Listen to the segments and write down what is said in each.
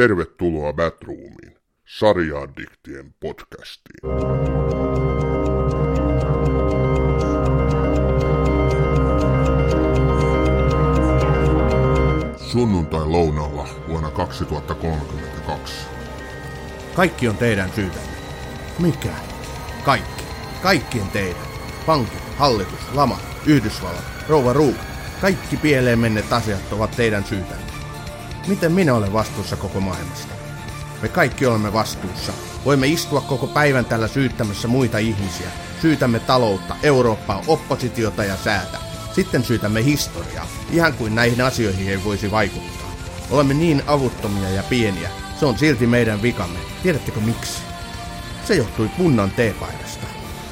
Tervetuloa Batroomiin, sarjaaddiktien podcastiin. Sunnuntai lounalla vuonna 2032. Kaikki on teidän syytänne. Mikä? Kaikki. Kaikkien teidän. Pankit, hallitus, lama, Yhdysvallat, rouva Ruuk. Kaikki pieleen menneet asiat ovat teidän syytänne. Miten minä olen vastuussa koko maailmasta? Me kaikki olemme vastuussa. Voimme istua koko päivän täällä syyttämässä muita ihmisiä. Syytämme taloutta, Eurooppaa, oppositiota ja säätä. Sitten syytämme historiaa, ihan kuin näihin asioihin ei voisi vaikuttaa. Olemme niin avuttomia ja pieniä. Se on silti meidän vikamme. Tiedättekö miksi? Se johtui punnan teepaidasta.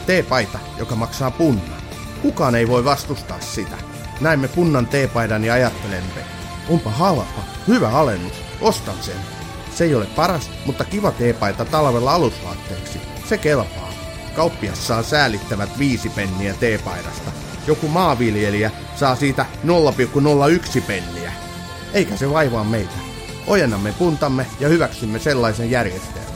Teepaita, joka maksaa punnan. Kukaan ei voi vastustaa sitä. Näemme punnan teepaidan ja ajattelemme, onpa halpa, hyvä alennus, ostan sen. Se ei ole paras, mutta kiva teepaita talvella alusvaatteeksi. Se kelpaa. Kauppias saa säälittävät viisi penniä teepaidasta. Joku maanviljelijä saa siitä 0,01 penniä. Eikä se vaivaa meitä. Ojennamme puntamme ja hyväksymme sellaisen järjestelmän.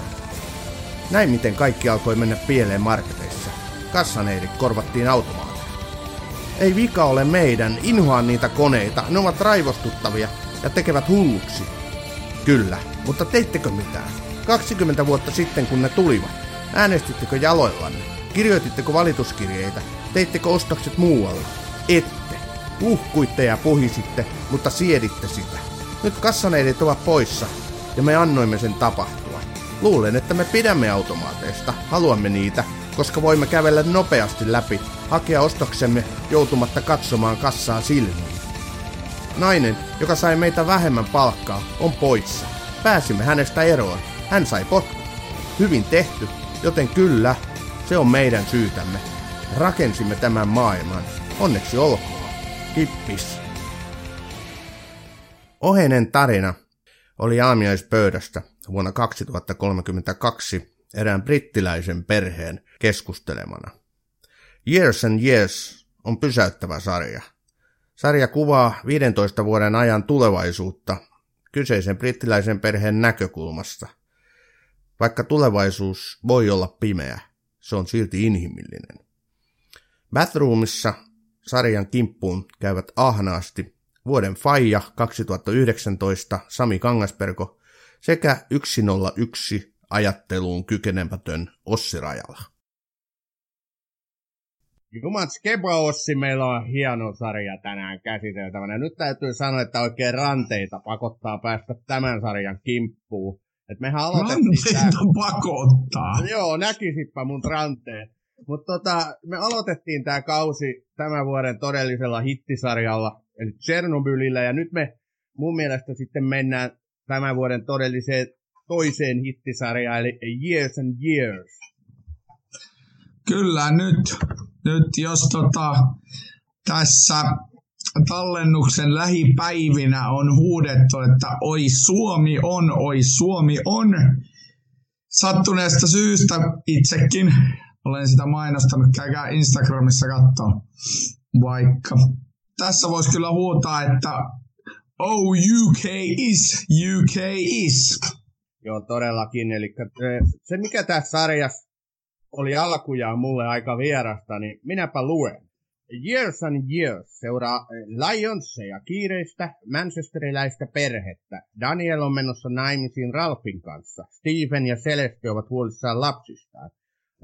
Näin miten kaikki alkoi mennä pieleen marketeissa. Kassaneirit korvattiin automaateilla. Ei vika ole meidän, inhoan niitä koneita, ne ovat raivostuttavia ja tekevät hulluksi. Kyllä, mutta teittekö mitään? 20 vuotta sitten kun ne tulivat, äänestittekö jaloillanne? Kirjoititteko valituskirjeitä? Teittekö ostokset muualla? Ette. Uhkuitte ja puhisitte, mutta sieditte sitä. Nyt kassaneidit ovat poissa, ja me annoimme sen tapahtua. Luulen, että me pidämme automaateista, haluamme niitä, koska voimme kävellä nopeasti läpi, hakea ostoksemme joutumatta katsomaan kassaa silmiin. Nainen, joka sai meitä vähemmän palkkaa, on poissa. Pääsimme hänestä eroon. Hän sai potkut. Hyvin tehty, joten kyllä, se on meidän syytämme. Rakensimme tämän maailman. Onneksi olkoon. Kippis. Oheinen tarina oli aamiaispöydästä vuonna 2032 erään brittiläisen perheen keskustelemana. Years and Years on pysäyttävä sarja. Sarja kuvaa 15 vuoden ajan tulevaisuutta kyseisen brittiläisen perheen näkökulmasta. Vaikka tulevaisuus voi olla pimeä, se on silti inhimillinen. Bathroomissa sarjan kimppuun käyvät ahnaasti vuoden Faija 2019 Sami Kangasperko sekä 101 ajatteluun kykenemätön Ossi Rajala. Jumats Ossi, meillä on hieno sarja tänään käsiteltävänä. Nyt täytyy sanoa, että oikein ranteita pakottaa päästä tämän sarjan kimppuun. Et mehän aloitettiin ranteita tää... pakottaa? Joo, näkisipä mun ranteen. Mutta tota, me aloitettiin tämä kausi tämän vuoden todellisella hittisarjalla, eli Chernobylillä, ja nyt me mun mielestä sitten mennään tämän vuoden todelliseen toiseen hittisarjaan, eli Years and Years. Kyllä, nyt, nyt jos tota, tässä tallennuksen lähipäivinä on huudettu, että oi Suomi on, oi Suomi on. Sattuneesta syystä itsekin olen sitä mainostanut, käykää Instagramissa katsoa vaikka. Tässä voisi kyllä huutaa, että Oh, UK is, UK is. Joo, todellakin. Eli se, mikä tässä sarjassa oli alkujaan mulle aika vierasta, niin minäpä luen. Years and Years seuraa Lionsia kiireistä manchesteriläistä perhettä. Daniel on menossa naimisiin Ralphin kanssa. Stephen ja Celeste ovat huolissaan lapsistaan.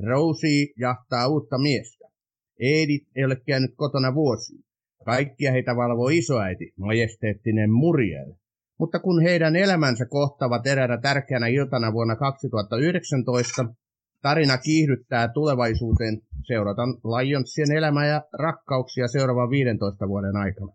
Rosie jahtaa uutta miestä. Edith ei ole käynyt kotona vuosiin. Kaikkia heitä valvoo isoäiti, majesteettinen Muriel. Mutta kun heidän elämänsä kohtavat eräänä tärkeänä iltana vuonna 2019, tarina kiihdyttää tulevaisuuteen seuratan Lionsien elämää ja rakkauksia seuraavan 15 vuoden aikana.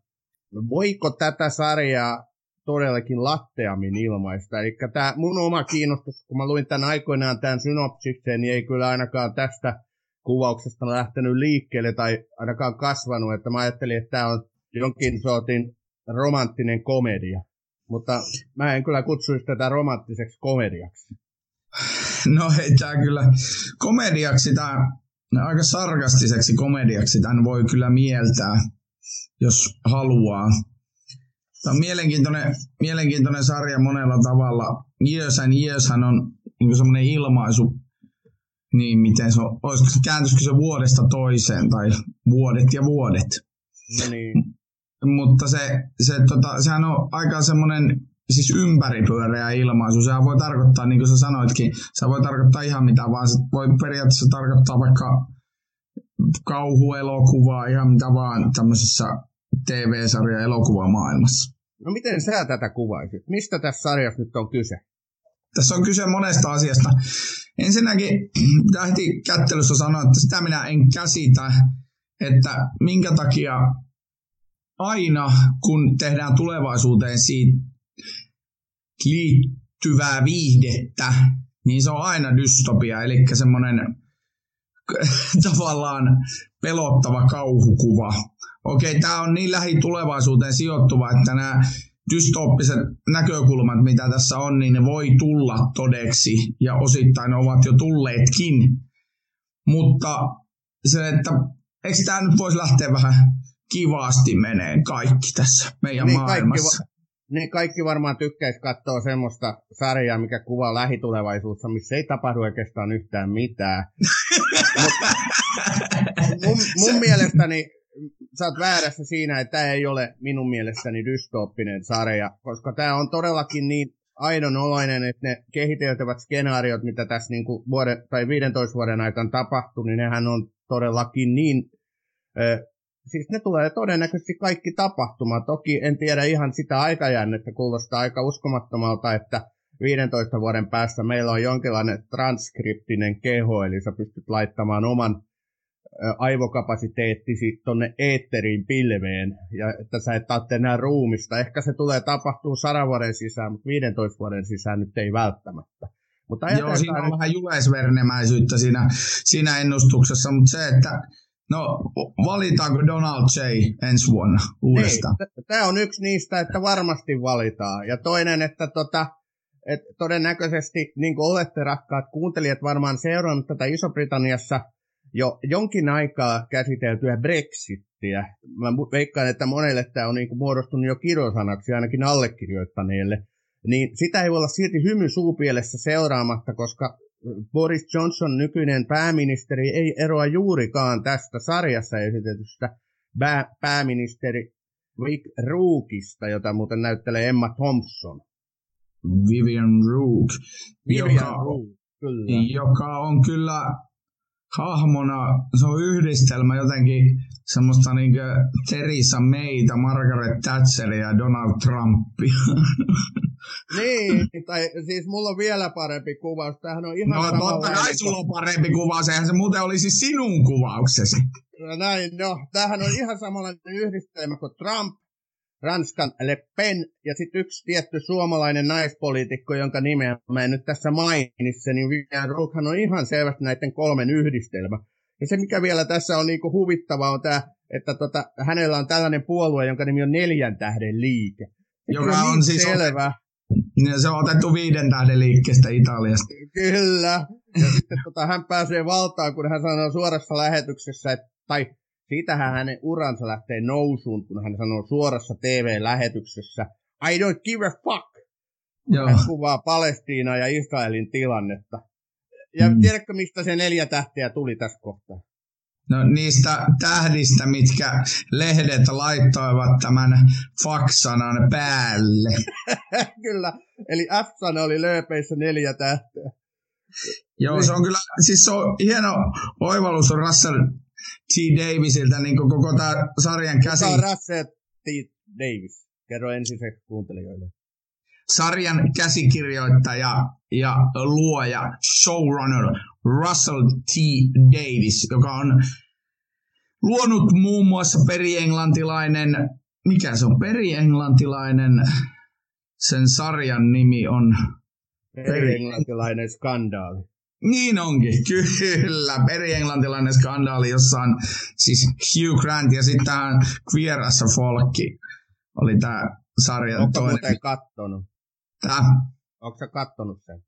Voiko tätä sarjaa todellakin latteammin ilmaista. Eli tämä mun oma kiinnostus, kun mä luin tämän aikoinaan tämän synopsikseen, niin ei kyllä ainakaan tästä kuvauksesta lähtenyt liikkeelle tai ainakaan kasvanut, että mä ajattelin, että tämä on jonkin sortin romanttinen komedia. Mutta mä en kyllä kutsuisi tätä romanttiseksi komediaksi. No ei tämä kyllä komediaksi, tämä aika sarkastiseksi komediaksi tämän voi kyllä mieltää, jos haluaa. Tämä on mielenkiintoinen, mielenkiintoinen sarja monella tavalla. Years and Yearshan on niin semmoinen ilmaisu, niin miten se on, olisiko se, kääntyisikö se vuodesta toiseen tai vuodet ja vuodet. No niin. Mutta se, se tota, sehän on aika semmoinen siis ympäripyöreä ilmaisu. Sehän voi tarkoittaa, niin kuin sä sanoitkin, se voi tarkoittaa ihan mitä vaan. Se voi periaatteessa tarkoittaa vaikka kauhuelokuvaa, ihan mitä vaan tämmöisessä TV-sarja elokuvamaailmassa. No miten sä tätä kuvaisit? Mistä tässä sarjassa nyt on kyse? Tässä on kyse monesta asiasta. Ensinnäkin tähti kättelyssä sanoa, että sitä minä en käsitä, että minkä takia aina kun tehdään tulevaisuuteen siitä liittyvää viihdettä, niin se on aina dystopia, eli semmoinen tavallaan pelottava kauhukuva. Okei, tämä on niin lähitulevaisuuteen sijoittuva, että nämä dystoppiset näkökulmat, mitä tässä on, niin ne voi tulla todeksi, ja osittain ne ovat jo tulleetkin. Mutta se, että eikö tämä nyt voisi lähteä vähän kivasti meneen kaikki tässä meidän niin, maailmassa? Kaikki, niin kaikki varmaan tykkäisi katsoa semmoista sarjaa, mikä kuvaa lähitulevaisuutta, missä ei tapahdu oikeastaan yhtään mitään. mun, mun mielestäni sä oot väärässä siinä, että tämä ei ole minun mielestäni dystooppinen sarja, koska tämä on todellakin niin aidonoloinen, että ne kehiteltävät skenaariot, mitä tässä niin kuin vuoden, tai 15 vuoden aikana tapahtui, niin nehän on todellakin niin siis ne tulee todennäköisesti kaikki tapahtumaan. Toki en tiedä ihan sitä aikajännettä, kuulostaa aika uskomattomalta, että 15 vuoden päästä meillä on jonkinlainen transkriptinen keho, eli sä pystyt laittamaan oman aivokapasiteettisi tonne eetteriin pilveen, ja että sä et tarvitse enää ruumista. Ehkä se tulee tapahtuu 100 vuoden sisään, mutta 15 vuoden sisään nyt ei välttämättä. Mutta Joo, siinä on nyt... vähän juleisvernemäisyyttä siinä, siinä ennustuksessa, mutta se, että No, valitaanko Donald J. ensi vuonna uudestaan? Tämä on yksi niistä, että varmasti valitaan. Ja toinen, että tota, et todennäköisesti, niin kuin olette rakkaat kuuntelijat varmaan seurannut tätä Iso-Britanniassa jo jonkin aikaa käsiteltyä Brexittiä. Mä veikkaan, että monelle tämä on niin kuin muodostunut jo kirosanaksi, ainakin allekirjoittaneille. Niin sitä ei voi olla silti hymy suupielessä seuraamatta, koska Boris Johnson, nykyinen pääministeri, ei eroa juurikaan tästä sarjassa esitetystä pää- pääministeri Rick Rookista, jota muuten näyttelee Emma Thompson. Vivian Rook. Vivian joka, Rook, kyllä. Joka on kyllä hahmona, se on yhdistelmä jotenkin semmoista niin Theresa Mayta, Margaret Thatcheria ja Donald Trumpia. niin, tai siis mulla on vielä parempi kuvaus. Tämähän on ihan No totta kai sulla on parempi kuvaus, eihän se muuten olisi sinun kuvauksesi. No näin, no. Tämähän on ihan samanlainen yhdistelmä kuin Trump, Ranskan Le Pen ja sitten yksi tietty suomalainen naispoliitikko, jonka nimeä mä en nyt tässä mainitse, niin Vivian Rookhan on ihan selvästi näiden kolmen yhdistelmä. Ja se, mikä vielä tässä on niinku huvittavaa, on tämä, että tota, hänellä on tällainen puolue, jonka nimi on Neljän tähden liike. Joka on, on niin siis selvä. Ja se on otettu viiden tähden liikkeestä Italiasta. Kyllä. Ja sitten tota, hän pääsee valtaan, kun hän sanoo suorassa lähetyksessä, että, tai siitähän hänen uransa lähtee nousuun, kun hän sanoo suorassa TV-lähetyksessä, I don't give a fuck. Joo. Hän kuvaa Palestiinaa ja Israelin tilannetta. Ja mm. tiedätkö, mistä se neljä tähteä tuli tässä kohtaa? No niistä tähdistä, mitkä lehdet laittoivat tämän faksanan päälle. kyllä, eli F-sana oli lööpeissä neljä tähteä. Joo, se on kyllä, siis se on hieno oivallus on Russell T. Davisilta niin koko tämä sarjan käsi. Kuka on Russell T. Davis? Kerro ensin se kuuntelijoille. Sarjan käsikirjoittaja ja luoja, showrunner Russell T. Davis, joka on luonut muun muassa perienglantilainen, mikä se on, perienglantilainen, sen sarjan nimi on... Perienglantilainen skandaali. Niin onkin, kyllä. Perienglantilainen skandaali, jossa on siis Hugh Grant ja sitten tämä Queer as a Folkki oli tämä sarja. Onko toinen. muuten kattonut? Tää? Onko sä kattonut sen?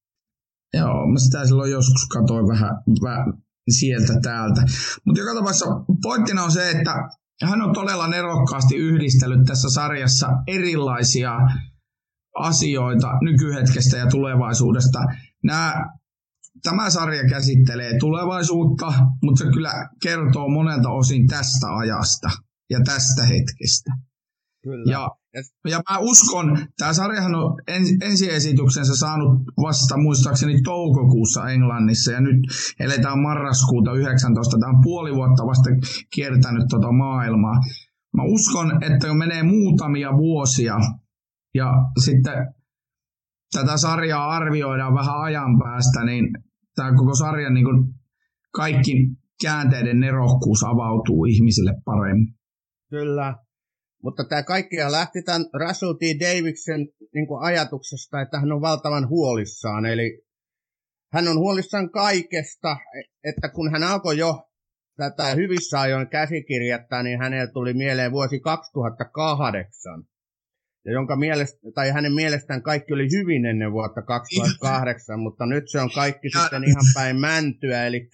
Joo, mä sitä silloin joskus katsoin vähän, vähän sieltä täältä. Mutta joka tapauksessa pointtina on se, että hän on todella nerokkaasti yhdistellyt tässä sarjassa erilaisia asioita nykyhetkestä ja tulevaisuudesta. Nämä, tämä sarja käsittelee tulevaisuutta, mutta se kyllä kertoo monelta osin tästä ajasta ja tästä hetkestä. Kyllä. Ja, ja mä uskon, tämä sarjahan on en, ensiesityksensä saanut vasta muistaakseni toukokuussa Englannissa ja nyt eletään marraskuuta 19. Tämä on puoli vuotta vasta kiertänyt tota maailmaa. Mä uskon, että kun menee muutamia vuosia ja sitten tätä sarjaa arvioidaan vähän ajan päästä, niin tämä koko sarjan niin kuin kaikki käänteiden nerokkuus avautuu ihmisille paremmin. Kyllä, mutta tämä kaikkihan lähti tämän Russell T. Davidson niin ajatuksesta, että hän on valtavan huolissaan. Eli hän on huolissaan kaikesta, että kun hän alkoi jo tätä hyvissä ajoin käsikirjattaa, niin hänelle tuli mieleen vuosi 2008, ja jonka mielestä, tai hänen mielestään kaikki oli hyvin ennen vuotta 2008, mutta nyt se on kaikki sitten ihan päin mäntyä, eli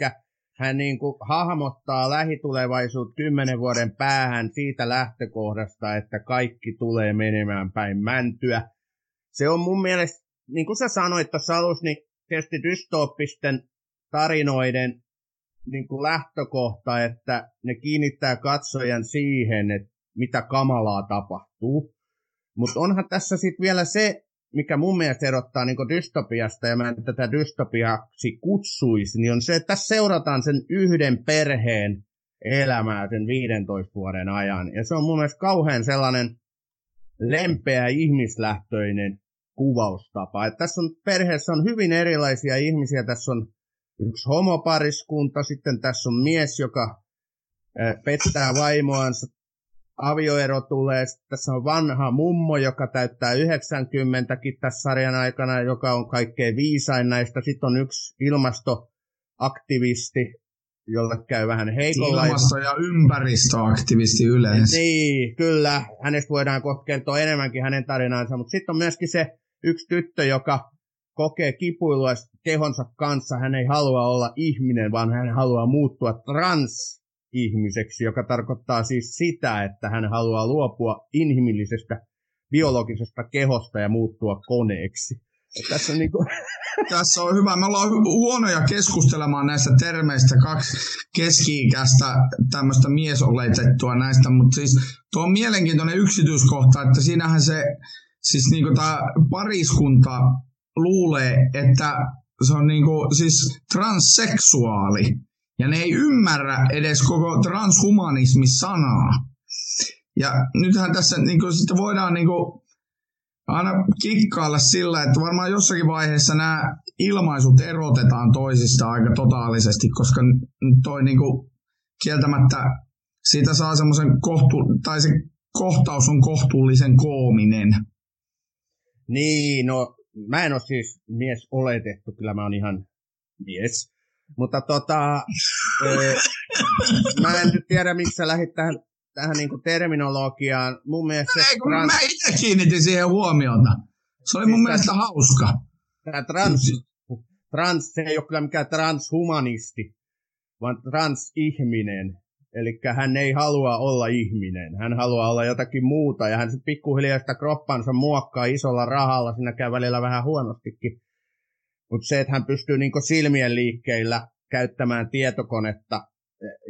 hän niin kuin hahmottaa lähitulevaisuutta kymmenen vuoden päähän siitä lähtökohdasta, että kaikki tulee menemään päin mäntyä. Se on mun mielestä, niin kuin sä sanoit tuossa alussa, niin tietysti dystooppisten tarinoiden niin kuin lähtökohta, että ne kiinnittää katsojan siihen, että mitä kamalaa tapahtuu. Mutta onhan tässä sitten vielä se, mikä mun mielestä erottaa niin dystopiasta, ja mä en tätä dystopiaksi kutsuisi, niin on se, että tässä seurataan sen yhden perheen elämää sen 15 vuoden ajan. Ja se on mun mielestä kauhean sellainen lempeä ihmislähtöinen kuvaustapa. Että tässä on perheessä on hyvin erilaisia ihmisiä. Tässä on yksi homopariskunta, sitten tässä on mies, joka pettää vaimoansa avioero tulee. Sitten tässä on vanha mummo, joka täyttää 90kin tässä sarjan aikana, joka on kaikkein viisain näistä. Sitten on yksi ilmastoaktivisti, jolle käy vähän heikolla. Ilmasto- ja ympäristöaktivisti yleensä. Niin, kyllä. Hänestä voidaan kertoa enemmänkin hänen tarinansa, mutta sitten on myöskin se yksi tyttö, joka kokee kipuilua kehonsa kanssa. Hän ei halua olla ihminen, vaan hän haluaa muuttua trans ihmiseksi, joka tarkoittaa siis sitä, että hän haluaa luopua inhimillisestä biologisesta kehosta ja muuttua koneeksi. Tässä on, niin kuin... Tässä on hyvä. Me ollaan huonoja keskustelemaan näistä termeistä, kaksi keski-ikäistä tämmöistä miesoletettua näistä, mutta siis tuo on mielenkiintoinen yksityiskohta, että siinähän se, siis niin tämä pariskunta luulee, että se on niin kuin, siis transseksuaali. Ja ne ei ymmärrä edes koko transhumanismi-sanaa. Ja nythän tässä niin kuin, sitten voidaan niin kuin, aina kikkailla sillä, että varmaan jossakin vaiheessa nämä ilmaisut erotetaan toisista aika totaalisesti, koska toi niin kuin, kieltämättä siitä saa semmoisen kohtu, tai se kohtaus on kohtuullisen koominen. Niin, no mä en ole siis mies oletettu, kyllä mä oon ihan mies. Mutta tota, ee, mä en nyt tiedä, miksi sä lähdit tähän, tähän niinku terminologiaan. Mun mielestä Ei, kun trans... mä itse kiinnitin siihen huomiota. Se oli mun siis mielestä hauska. Tämä trans, trans, se ei ole kyllä mikään transhumanisti, vaan transihminen. Eli hän ei halua olla ihminen, hän haluaa olla jotakin muuta ja hän pikkuhiljaa sitä kroppansa muokkaa isolla rahalla, siinä käy välillä vähän huonostikin. Mutta se, että hän pystyy niin silmien liikkeillä käyttämään tietokonetta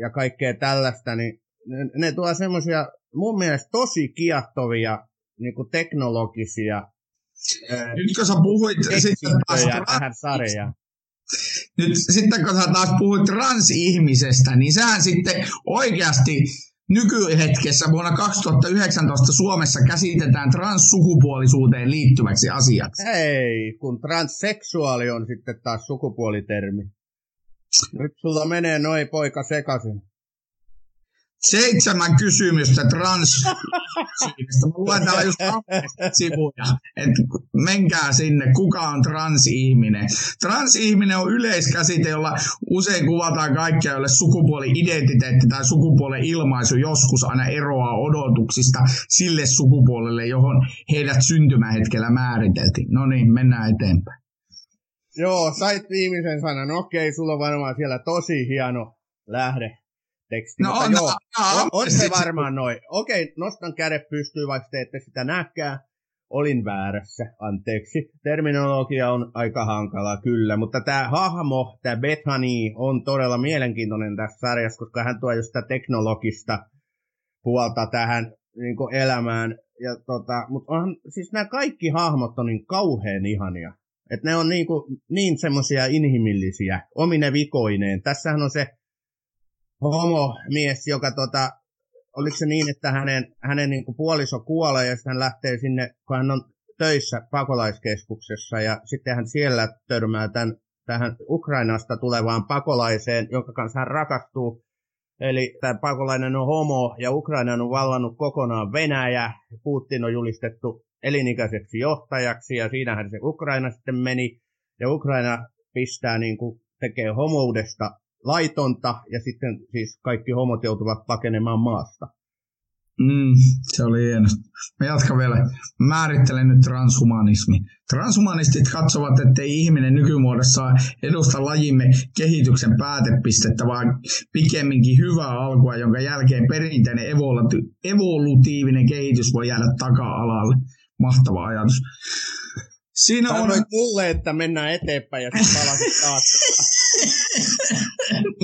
ja kaikkea tällaista, niin ne, ne tuo semmoisia mun mielestä tosi kiehtovia niin teknologisia nyt kun sä puhuit sitten taas tähän sarjaan. Nyt sitten kun sä taas puhuit transihmisestä, niin sehän sitten oikeasti nykyhetkessä vuonna 2019 Suomessa käsitetään transsukupuolisuuteen liittyväksi asiaksi. Ei, kun transseksuaali on sitten taas sukupuolitermi. Nyt sulla menee noin poika sekaisin seitsemän kysymystä trans Mä luen täällä just sivuja, että menkää sinne, kuka on transihminen. Transihminen on yleiskäsite, jolla usein kuvataan kaikkia, joille sukupuoli-identiteetti tai sukupuolen ilmaisu joskus aina eroaa odotuksista sille sukupuolelle, johon heidät syntymähetkellä määriteltiin. No niin, mennään eteenpäin. Joo, sait viimeisen sanan. Okei, sulla on varmaan siellä tosi hieno lähde teksti. No on, joo, on, on se varmaan noin. Okei, nostan kädet pystyy, vaikka te ette sitä näkään. Olin väärässä, anteeksi. Terminologia on aika hankala, kyllä. Mutta tämä hahmo, tämä Bethany, on todella mielenkiintoinen tässä sarjassa, koska hän tuo just sitä teknologista puolta tähän niin elämään. Ja tota, mutta onhan, siis nämä kaikki hahmot on niin kauhean ihania. Että ne on niin, kuin, niin semmoisia inhimillisiä, omine vikoineen. Tässähän on se homo-mies, joka tota, oliko se niin, että hänen, hänen niin kuin puoliso kuolee ja sitten hän lähtee sinne, kun hän on töissä pakolaiskeskuksessa ja sitten hän siellä törmää tämän, tähän Ukrainasta tulevaan pakolaiseen, jonka kanssa hän rakastuu. Eli tämä pakolainen on homo ja Ukraina on vallannut kokonaan Venäjä. Putin on julistettu elinikäiseksi johtajaksi ja siinähän se Ukraina sitten meni. Ja Ukraina pistää niin kuin, tekee homoudesta laitonta ja sitten siis kaikki homot joutuvat pakenemaan maasta. Mm, se oli hieno. Mä jatkan vielä. Määrittelen nyt transhumanismi. Transhumanistit katsovat, ettei ihminen nykymuodossa edusta lajimme kehityksen päätepistettä, vaan pikemminkin hyvää alkua, jonka jälkeen perinteinen evolutiivinen kehitys voi jäädä taka-alalle. Mahtava ajatus. Siinä Sanoit on... mulle, että mennään eteenpäin ja palasit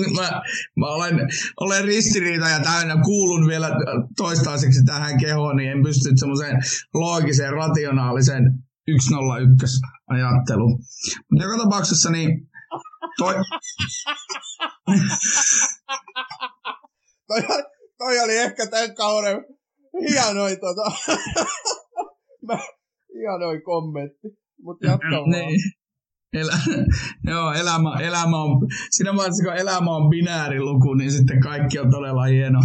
mä, mä olen, olen ristiriita ja täynnä kuulun vielä toistaiseksi tähän kehoon, niin en pysty semmoiseen loogiseen, rationaaliseen 101 ajatteluun. Mutta joka tapauksessa niin toi... toi, toi, oli ehkä tämän kauden hienoin, tota... hienoin kommentti. Mutta jatka vaan. Niin. Elä, joo, elämä, elämä on, siinä vaiheessa kun elämä on binääriluku, niin sitten kaikki on todella hieno.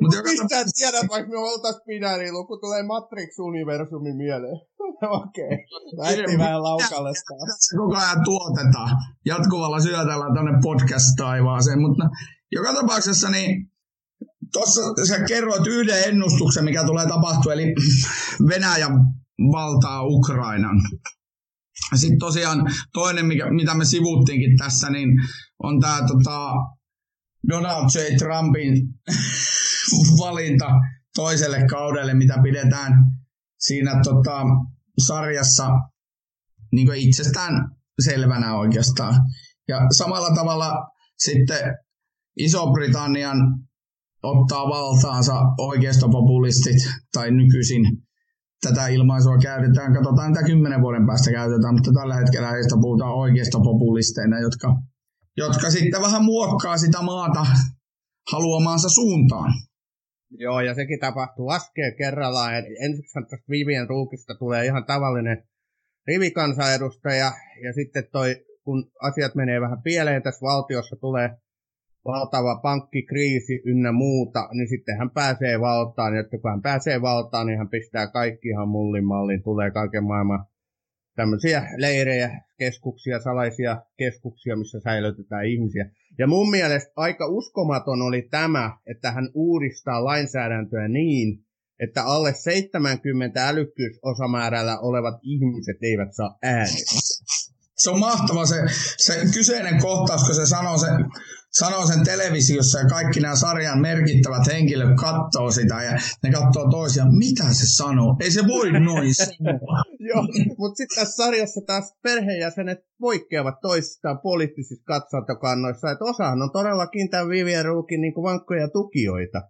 Mut joka Mistä tap... tiedät, vaikka me oltaisiin binääriluku, tulee Matrix-universumi mieleen. Okei, okay. vähän laukalle. Koko ajan tuotetaan, jatkuvalla syötellä tuonne podcast-taivaaseen, mutta joka tapauksessa niin tuossa sä kerroit yhden ennustuksen, mikä tulee tapahtua, eli Venäjä valtaa Ukrainan. Sitten tosiaan toinen, mikä, mitä me sivuttiinkin tässä, niin on tämä tota, Donald J. Trumpin valinta toiselle kaudelle, mitä pidetään siinä tota, sarjassa niin itsestään selvänä oikeastaan. Ja samalla tavalla sitten Iso-Britannian ottaa valtaansa oikeistopopulistit tai nykyisin tätä ilmaisua käytetään. Katsotaan, mitä kymmenen vuoden päästä käytetään, mutta tällä hetkellä heistä puhutaan oikeista populisteina, jotka, jotka sitten vähän muokkaa sitä maata haluamaansa suuntaan. Joo, ja sekin tapahtuu askel kerrallaan. Ensiksi tästä Vivien ruukista tulee ihan tavallinen rivikansanedustaja, ja sitten toi, kun asiat menee vähän pieleen tässä valtiossa, tulee valtava pankkikriisi ynnä muuta, niin sitten hän pääsee valtaan, ja kun hän pääsee valtaan, niin hän pistää kaikki ihan mullin malliin, tulee kaiken maailman tämmöisiä leirejä, keskuksia, salaisia keskuksia, missä säilytetään ihmisiä. Ja mun mielestä aika uskomaton oli tämä, että hän uudistaa lainsäädäntöä niin, että alle 70 älykkyysosamäärällä olevat ihmiset eivät saa äänestää. Se on mahtava se, se kyseinen kohtaus, kun se sanoo sen sanoo sen televisiossa ja kaikki nämä sarjan merkittävät henkilöt katsoo sitä ja ne katsoo toisiaan, mitä se sanoo? Ei se voi noin sanoa. Joo, mutta sitten tässä sarjassa taas perheenjäsenet poikkeavat toisistaan poliittisissa katsantokannoissa, että osahan on todellakin tämän Vivien Ruukin niin vankkoja tukijoita.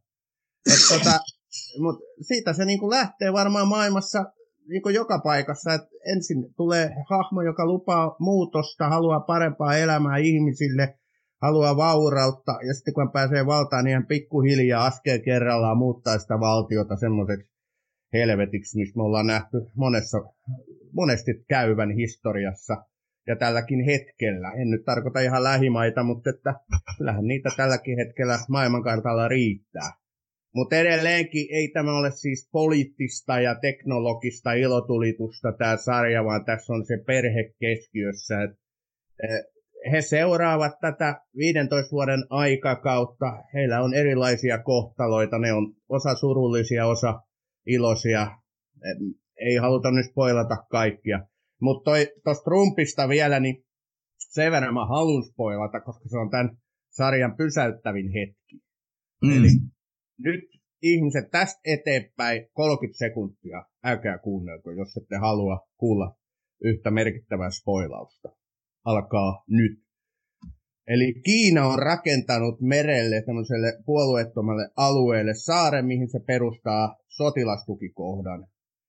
Et tota, mut siitä se niin lähtee varmaan maailmassa niin joka paikassa, että ensin tulee hahmo, joka lupaa muutosta, haluaa parempaa elämää ihmisille – haluaa vaurautta, ja sitten kun hän pääsee valtaan, niin hän pikkuhiljaa askel kerrallaan muuttaa sitä valtiota semmoiseksi helvetiksi, mistä me ollaan nähty monessa, monesti käyvän historiassa ja tälläkin hetkellä. En nyt tarkoita ihan lähimaita, mutta että kyllähän niitä tälläkin hetkellä maailmankartalla riittää. Mutta edelleenkin ei tämä ole siis poliittista ja teknologista ilotulitusta tämä sarja, vaan tässä on se perhe keskiössä. Et, eh, he seuraavat tätä 15 vuoden aikakautta. Heillä on erilaisia kohtaloita. Ne on osa surullisia, osa iloisia. Ei haluta nyt spoilata kaikkia. Mutta tuosta Trumpista vielä, niin sen verran mä haluan spoilata, koska se on tämän sarjan pysäyttävin hetki. Mm. Eli nyt ihmiset tästä eteenpäin 30 sekuntia, älkää kuunnelko, jos ette halua kuulla yhtä merkittävää spoilausta. Alkaa nyt. Eli Kiina on rakentanut merelle tämmöiselle puolueettomalle alueelle saaren, mihin se perustaa sotilastukikohdan.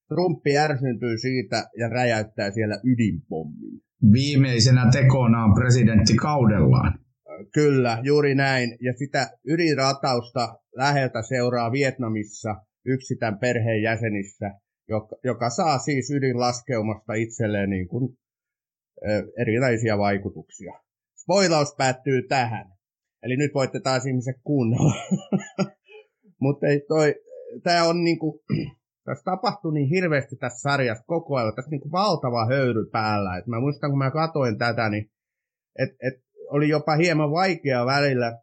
Trumpi ärsyntyy siitä ja räjäyttää siellä ydinpommin. Viimeisenä tekonaan presidenttikaudellaan. Kyllä, juuri näin. Ja sitä ydinratausta läheltä seuraa Vietnamissa yksi tämän perheen jäsenissä, joka, joka saa siis ydinlaskeumasta itselleen niin kuin, erilaisia vaikutuksia. Spoilaus päättyy tähän. Eli nyt voitte taas ihmiset kuunnella. Mutta tämä on niinku, tässä tapahtuu niin hirveästi tässä sarjassa koko ajan, tässä niinku valtava höyry päällä. Et mä muistan, kun mä katoin tätä, niin et, et oli jopa hieman vaikea välillä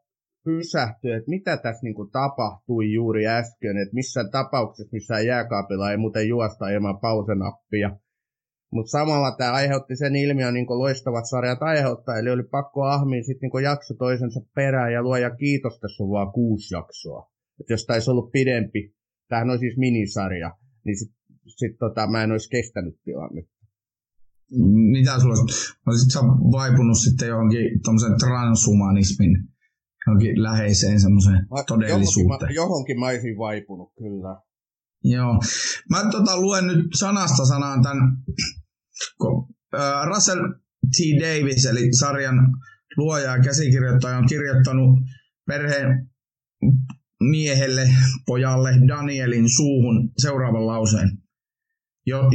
pysähtyä, että mitä tässä niinku tapahtui juuri äsken, että missään tapauksessa missään jääkaapilla ei muuten juosta ilman pausenappia. Mutta samalla tämä aiheutti sen ilmiön, niin kuin loistavat sarjat aiheuttaa, eli oli pakko ahmiin sitten niin jakso toisensa perään, ja luoja kiitos, tässä on vaan kuusi jaksoa. Et jos tämä olisi ollut pidempi, tämähän on siis minisarja, niin sitten sit tota, mä en olisi kestänyt tilannetta. Mitä sulla olisit sä vaipunut sitten johonkin tuommoisen transhumanismin johonkin läheiseen semmoiseen todellisuuteen? Johonkin, johonkin mä olisin vaipunut, kyllä. Joo. Mä tota, luen nyt sanasta sanaan tämän, Russell T. Davis, eli sarjan luoja ja käsikirjoittaja, on kirjoittanut perheen miehelle, pojalle, Danielin suuhun seuraavan lauseen,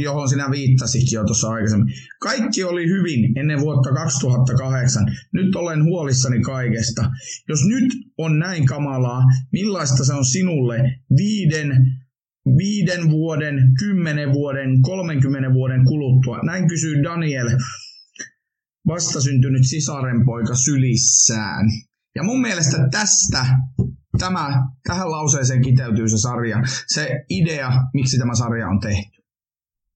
johon sinä viittasitkin jo tuossa aikaisemmin. Kaikki oli hyvin ennen vuotta 2008. Nyt olen huolissani kaikesta. Jos nyt on näin kamalaa, millaista se on sinulle viiden viiden vuoden, kymmenen vuoden, 30 vuoden kuluttua? Näin kysyy Daniel, vastasyntynyt sisarenpoika sylissään. Ja mun mielestä tästä, tämä, tähän lauseeseen kiteytyy se sarja, se idea, miksi tämä sarja on tehty.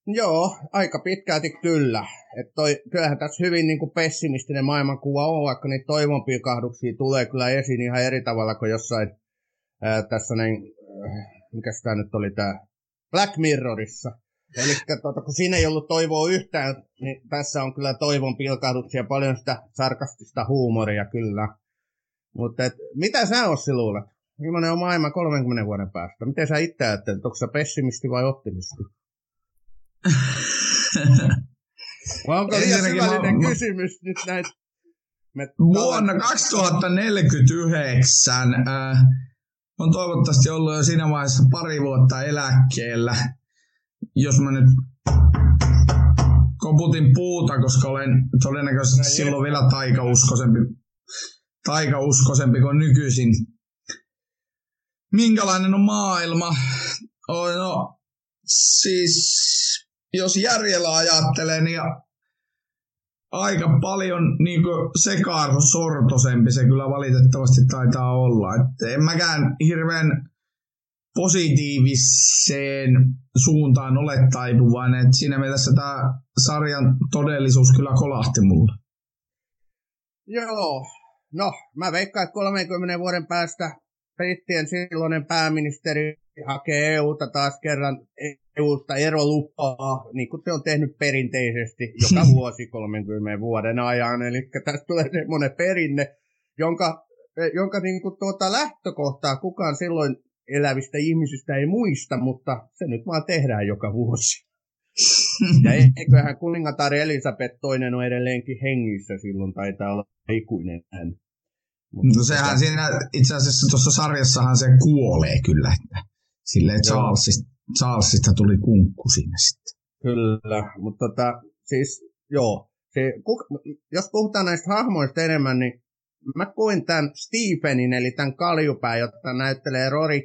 Joo, aika pitkälti kyllä. Et toi, kyllähän tässä hyvin niin kuin pessimistinen maailmankuva on, vaikka niitä toivonpilkahduksia tulee kyllä esiin ihan eri tavalla kuin jossain ää, tässä näin, mikä tämä nyt oli tämä Black Mirrorissa. Eli tuota, kun siinä ei ollut toivoa yhtään, niin tässä on kyllä toivon pilkahduksia, paljon sitä sarkastista huumoria kyllä. Mutta mitä sä Ossi luulet? Millainen on maailma 30 vuoden päästä? Miten sä itse ajattelet? Onko sä pessimisti vai optimisti? vai onko liian syvällinen mä... kysymys nyt näitä? Vuonna 2049 äh, on toivottavasti ollut jo siinä vaiheessa pari vuotta eläkkeellä. Jos mä nyt koputin puuta, koska olen todennäköisesti no, silloin vielä taikauskoisempi, taikauskoisempi kuin nykyisin. Minkälainen on maailma? Oh, no, siis jos järjellä ajattelee, niin aika paljon niin sekaarsortoisempi se kyllä valitettavasti taitaa olla. Et en mäkään hirveän positiiviseen suuntaan ole taipuvainen. Et siinä mielessä tämä sarjan todellisuus kyllä kolahti mulle. Joo, no mä veikkaan, että 30 vuoden päästä brittien silloinen pääministeri hakee EUta taas kerran EUsta erolupaa, niin kuin se on tehnyt perinteisesti joka vuosi 30 vuoden ajan. Eli tästä tulee semmoinen perinne, jonka, jonka niin kuin tuota lähtökohtaa kukaan silloin elävistä ihmisistä ei muista, mutta se nyt vaan tehdään joka vuosi. Ja eiköhän kuningatar Elisabeth toinen on edelleenkin hengissä silloin, taitaa olla ikuinen hän. Mutta no sehän siinä, itse asiassa tuossa sarjassahan se kuolee kyllä, silleen Charlesista, Charlesista tuli kunkku sinne sitten. Kyllä, mutta tota, siis joo, se, jos puhutaan näistä hahmoista enemmän, niin mä koin tämän Stephenin, eli tämän kaljupää, jota näyttelee Rory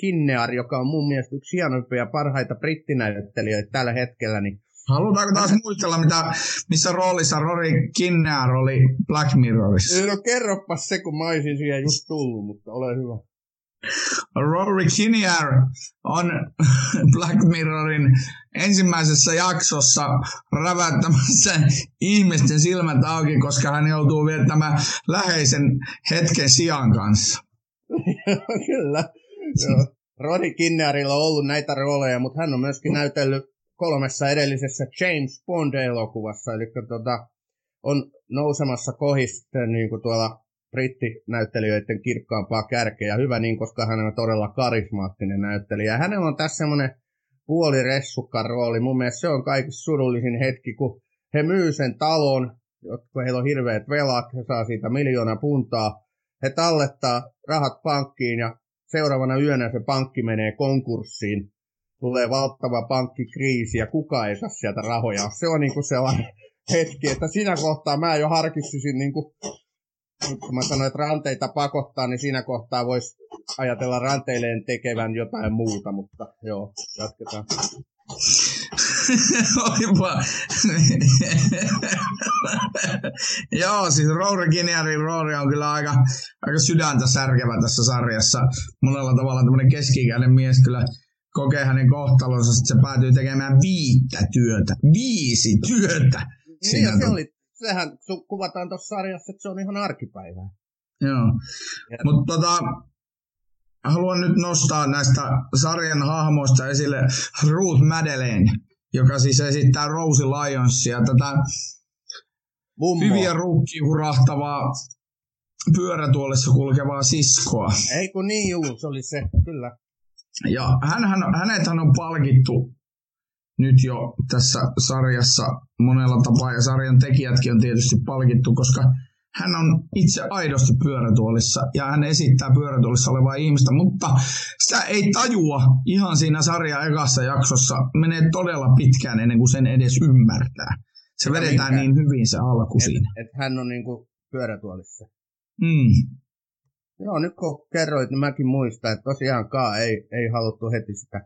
Kinnear, joka on mun mielestä yksi hienoimpia parhaita brittinäyttelijöitä tällä hetkellä, niin Halutaanko taas muistella, mitä, missä roolissa Rory Kinnear oli Black Mirrorissa? No kerropas se, kun mä olisin siihen just tullut, mutta ole hyvä. Rory Kinnear on Black Mirrorin ensimmäisessä jaksossa rävättämässä ihmisten silmät auki, koska hän joutuu viettämään läheisen hetken sijan kanssa. Kyllä. Rodi Kinnearilla on ollut näitä rooleja, mutta hän on myöskin näytellyt kolmessa edellisessä James Bond-elokuvassa, eli tota, on nousemassa kohisten niin kuin tuolla brittinäyttelijöiden kirkkaampaa kärkeä. Hyvä niin, koska hän on todella karismaattinen näyttelijä. Hänellä on tässä semmoinen puoliressukkan rooli. Mun mielestä se on kaikista surullisin hetki, kun he myy sen talon, jotka heillä on hirveät velat, he saa siitä miljoona puntaa. He tallettaa rahat pankkiin ja seuraavana yönä se pankki menee konkurssiin. Tulee valtava pankkikriisi ja kukaan ei saa sieltä rahoja. Se on niinku sellainen hetki, että siinä kohtaa mä jo harkitsisin niinku nyt kun mä sanoin, että ranteita pakottaa, niin siinä kohtaa voisi ajatella ranteilleen tekevän jotain muuta, mutta joo, jatketaan. Olipa. Joo, siis Rory Kinnearin rooli on kyllä aika, aika sydäntä särkevä tässä sarjassa. Monella tavalla tämmöinen keski-ikäinen mies kyllä kokee hänen kohtalonsa, että se päätyy tekemään viittä työtä. Viisi työtä! Niin, se oli sehän kuvataan tuossa sarjassa, että se on ihan arkipäivää. Joo, mutta tota, haluan nyt nostaa näistä sarjan hahmoista esille Ruth Madeleine, joka siis esittää Rosie Lionsia, tätä Mummo. hyviä ruukki hurahtavaa pyörätuolissa kulkevaa siskoa. Ei kun niin juu, se oli se, kyllä. Ja hän, hän, hänethän on palkittu nyt jo tässä sarjassa monella tapaa, ja sarjan tekijätkin on tietysti palkittu, koska hän on itse aidosti pyörätuolissa ja hän esittää pyörätuolissa olevaa ihmistä, mutta sitä ei tajua ihan siinä sarjan ekassa jaksossa. Menee todella pitkään ennen kuin sen edes ymmärtää. Se ja vedetään minkä? niin hyvin se alku et, siinä. Että hän on niin kuin pyörätuolissa. Mm. Joo, nyt kun kerroit, niin mäkin muistan, että tosiaankaan ei, ei haluttu heti sitä,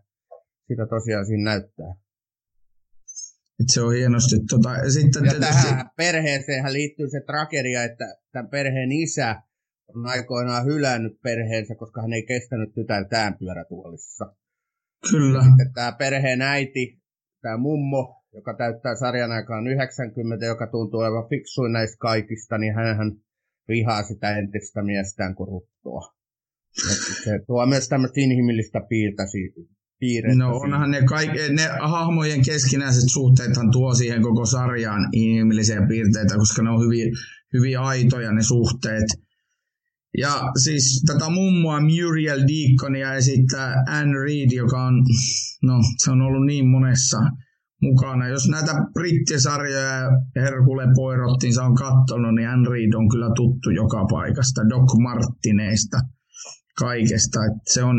sitä tosiaan siinä näyttää. Et se on hienosti. Tota, ja sitten ja tietysti... tähän perheeseen liittyy se tragedia, että tämän perheen isä on aikoinaan hylännyt perheensä, koska hän ei kestänyt tytärtään pyörätuolissa. Kyllä. Ja sitten tämä perheen äiti, tämä mummo, joka täyttää sarjan aikaan 90, joka tuntuu olevan fiksuin näistä kaikista, niin hän vihaa sitä entistä miestään kuin ruttoa. se tuo myös tämmöistä inhimillistä piirtä piirrettä. No onhan ne, kaikki, ne hahmojen keskinäiset suhteethan tuo siihen koko sarjaan inhimillisiä piirteitä, koska ne on hyvin, hyvin aitoja ne suhteet. Ja siis tätä mummoa Muriel Deaconia esittää Anne Reid, joka on, no se on ollut niin monessa mukana. Jos näitä brittisarjoja Herkule Poirottin on katsonut, niin Anne Reid on kyllä tuttu joka paikasta, Doc Martineista, kaikesta. Et se on,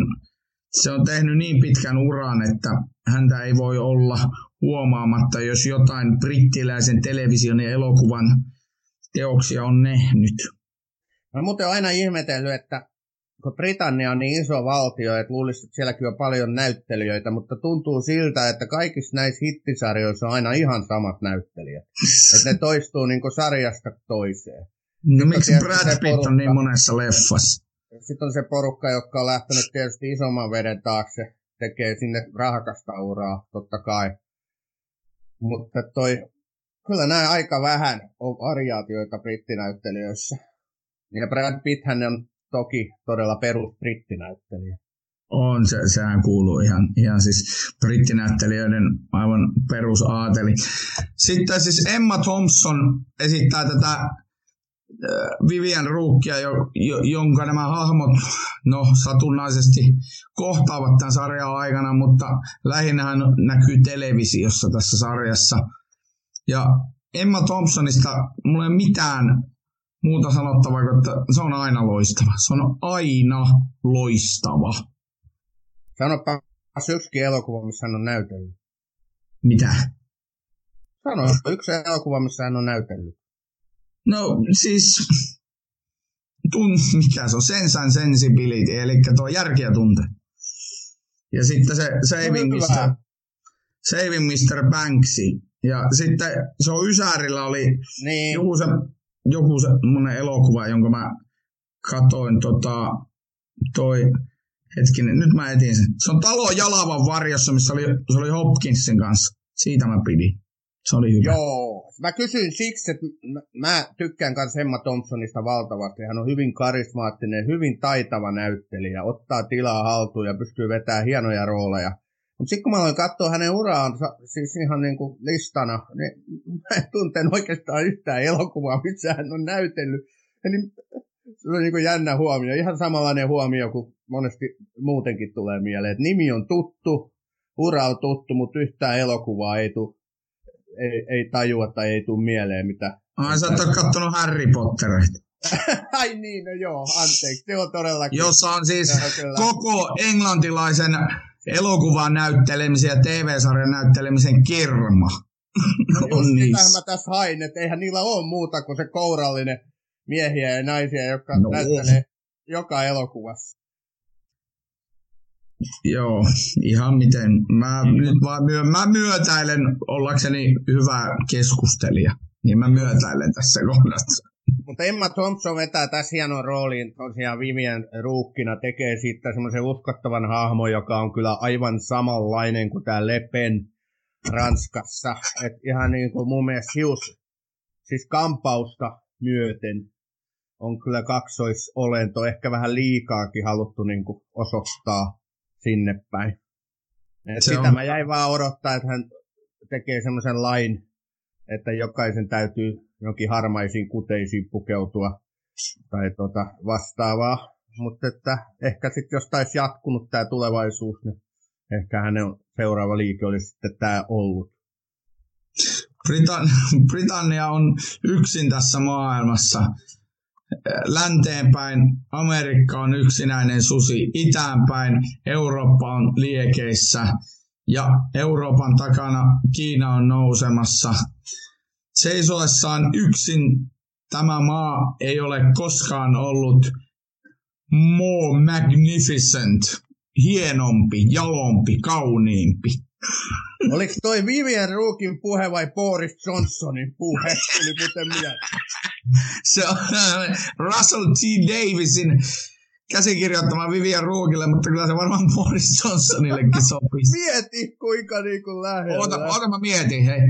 se on tehnyt niin pitkän uran, että häntä ei voi olla huomaamatta, jos jotain brittiläisen television ja elokuvan teoksia on nähnyt. Mä muuten aina ihmetellyt, että kun Britannia on niin iso valtio, että luulisin, että sielläkin on paljon näyttelijöitä, mutta tuntuu siltä, että kaikissa näissä hittisarjoissa on aina ihan samat näyttelijät. että ne toistuu niin sarjasta toiseen. No miksi Brad Pitt on niin monessa leffassa? Sitten on se porukka, joka on lähtenyt tietysti isomman veden taakse, tekee sinne rahakasta uraa, totta kai. Mutta toi, kyllä nämä aika vähän on variaatioita brittinäyttelijöissä. Ja Brad Pitt hän on toki todella perus brittinäyttelijä. On, se, sehän kuuluu ihan, ihan siis brittinäyttelijöiden aivan perusaateli. Sitten siis Emma Thompson esittää tätä Vivian Ruukkia, jo, jo, jonka nämä hahmot no, satunnaisesti kohtaavat tämän sarjan aikana, mutta lähinnä hän näkyy televisiossa tässä sarjassa. Ja Emma Thompsonista mulla ei ole mitään muuta sanottavaa kuin, että se on aina loistava. Se on aina loistava. Sanoppa yksi elokuva, missä hän on näytellyt. Mitä? Sano yksi elokuva, missä hän on näytellyt. No siis, tun, mikä se on, sense and sensibility, eli tuo järki ja tunte. Ja sitten se Saving, no, Mr. Saving Mr. Banksy. Ja sitten se on Ysärillä oli niin. joku, se, joku semmoinen elokuva, jonka mä katoin tota, toi, hetkinen, nyt mä etin sen. Se on talo Jalavan varjossa, missä oli, se oli Hopkinsin kanssa. Siitä mä pidin. Se oli hyvä. Joo. Mä kysyin siksi, että mä, tykkään myös Emma Thompsonista valtavasti. Hän on hyvin karismaattinen, hyvin taitava näyttelijä, ottaa tilaa haltuun ja pystyy vetämään hienoja rooleja. Mutta sitten kun mä aloin katsoa hänen uraansa, siis ihan niin kuin listana, niin mä en tuntenut oikeastaan yhtään elokuvaa, missä hän on näytellyt. Eli se on niin kuin jännä huomio, ihan samanlainen huomio kuin monesti muutenkin tulee mieleen. Et nimi on tuttu, ura on tuttu, mutta yhtään elokuvaa ei, tu, ei, ei tajua tai ei tule mieleen, mitä... Ai sä et ole kattonut Harry Pottereita. Ai niin, no joo, anteeksi, se on todellakin. Jossa on siis koko englantilaisen elokuvan näyttelemisen ja TV-sarjan näyttelemisen kirma. No on niissä. mä tässä hain, että eihän niillä ole muuta kuin se kourallinen miehiä ja naisia, jotka no. näyttelee joka elokuvassa. Joo, ihan miten. Mä nyt vaan myö, mä myötäilen ollakseni hyvä keskustelija. Niin mä myötäilen tässä kohdassa. Mutta Emma Thompson vetää tässä hienon rooliin tosiaan Vivian ruukkina, tekee siitä semmoisen uskottavan hahmon, joka on kyllä aivan samanlainen kuin tämä Lepen Ranskassa. Et ihan niin kuin mun mielestä hius, siis kampausta myöten on kyllä kaksoisolento, ehkä vähän liikaakin haluttu niin kuin osoittaa sinne päin. Et sitä on... mä jäin vaan odottaa, että hän tekee semmoisen lain, että jokaisen täytyy jonkin harmaisiin kuteisiin pukeutua tai tota vastaavaa. Mutta että ehkä sitten jos taisi jatkunut tämä tulevaisuus, niin ehkä hänen seuraava liike olisi sitten tämä ollut. Britannia on yksin tässä maailmassa. Länteenpäin Amerikka on yksinäinen susi, itäänpäin Eurooppa on liekeissä ja Euroopan takana Kiina on nousemassa. Seisoessaan yksin tämä maa ei ole koskaan ollut more magnificent, hienompi, jalompi, kauniimpi. Oliko toi Vivian Ruukin puhe vai Boris Johnsonin puhe? Tuli muuten Se on Russell T. Davisin käsikirjoittama Vivian Ruukille, mutta kyllä se varmaan Boris Johnsonillekin sopii. Mieti, kuinka niinku lähellä. Oota, oota mä mietin, hei.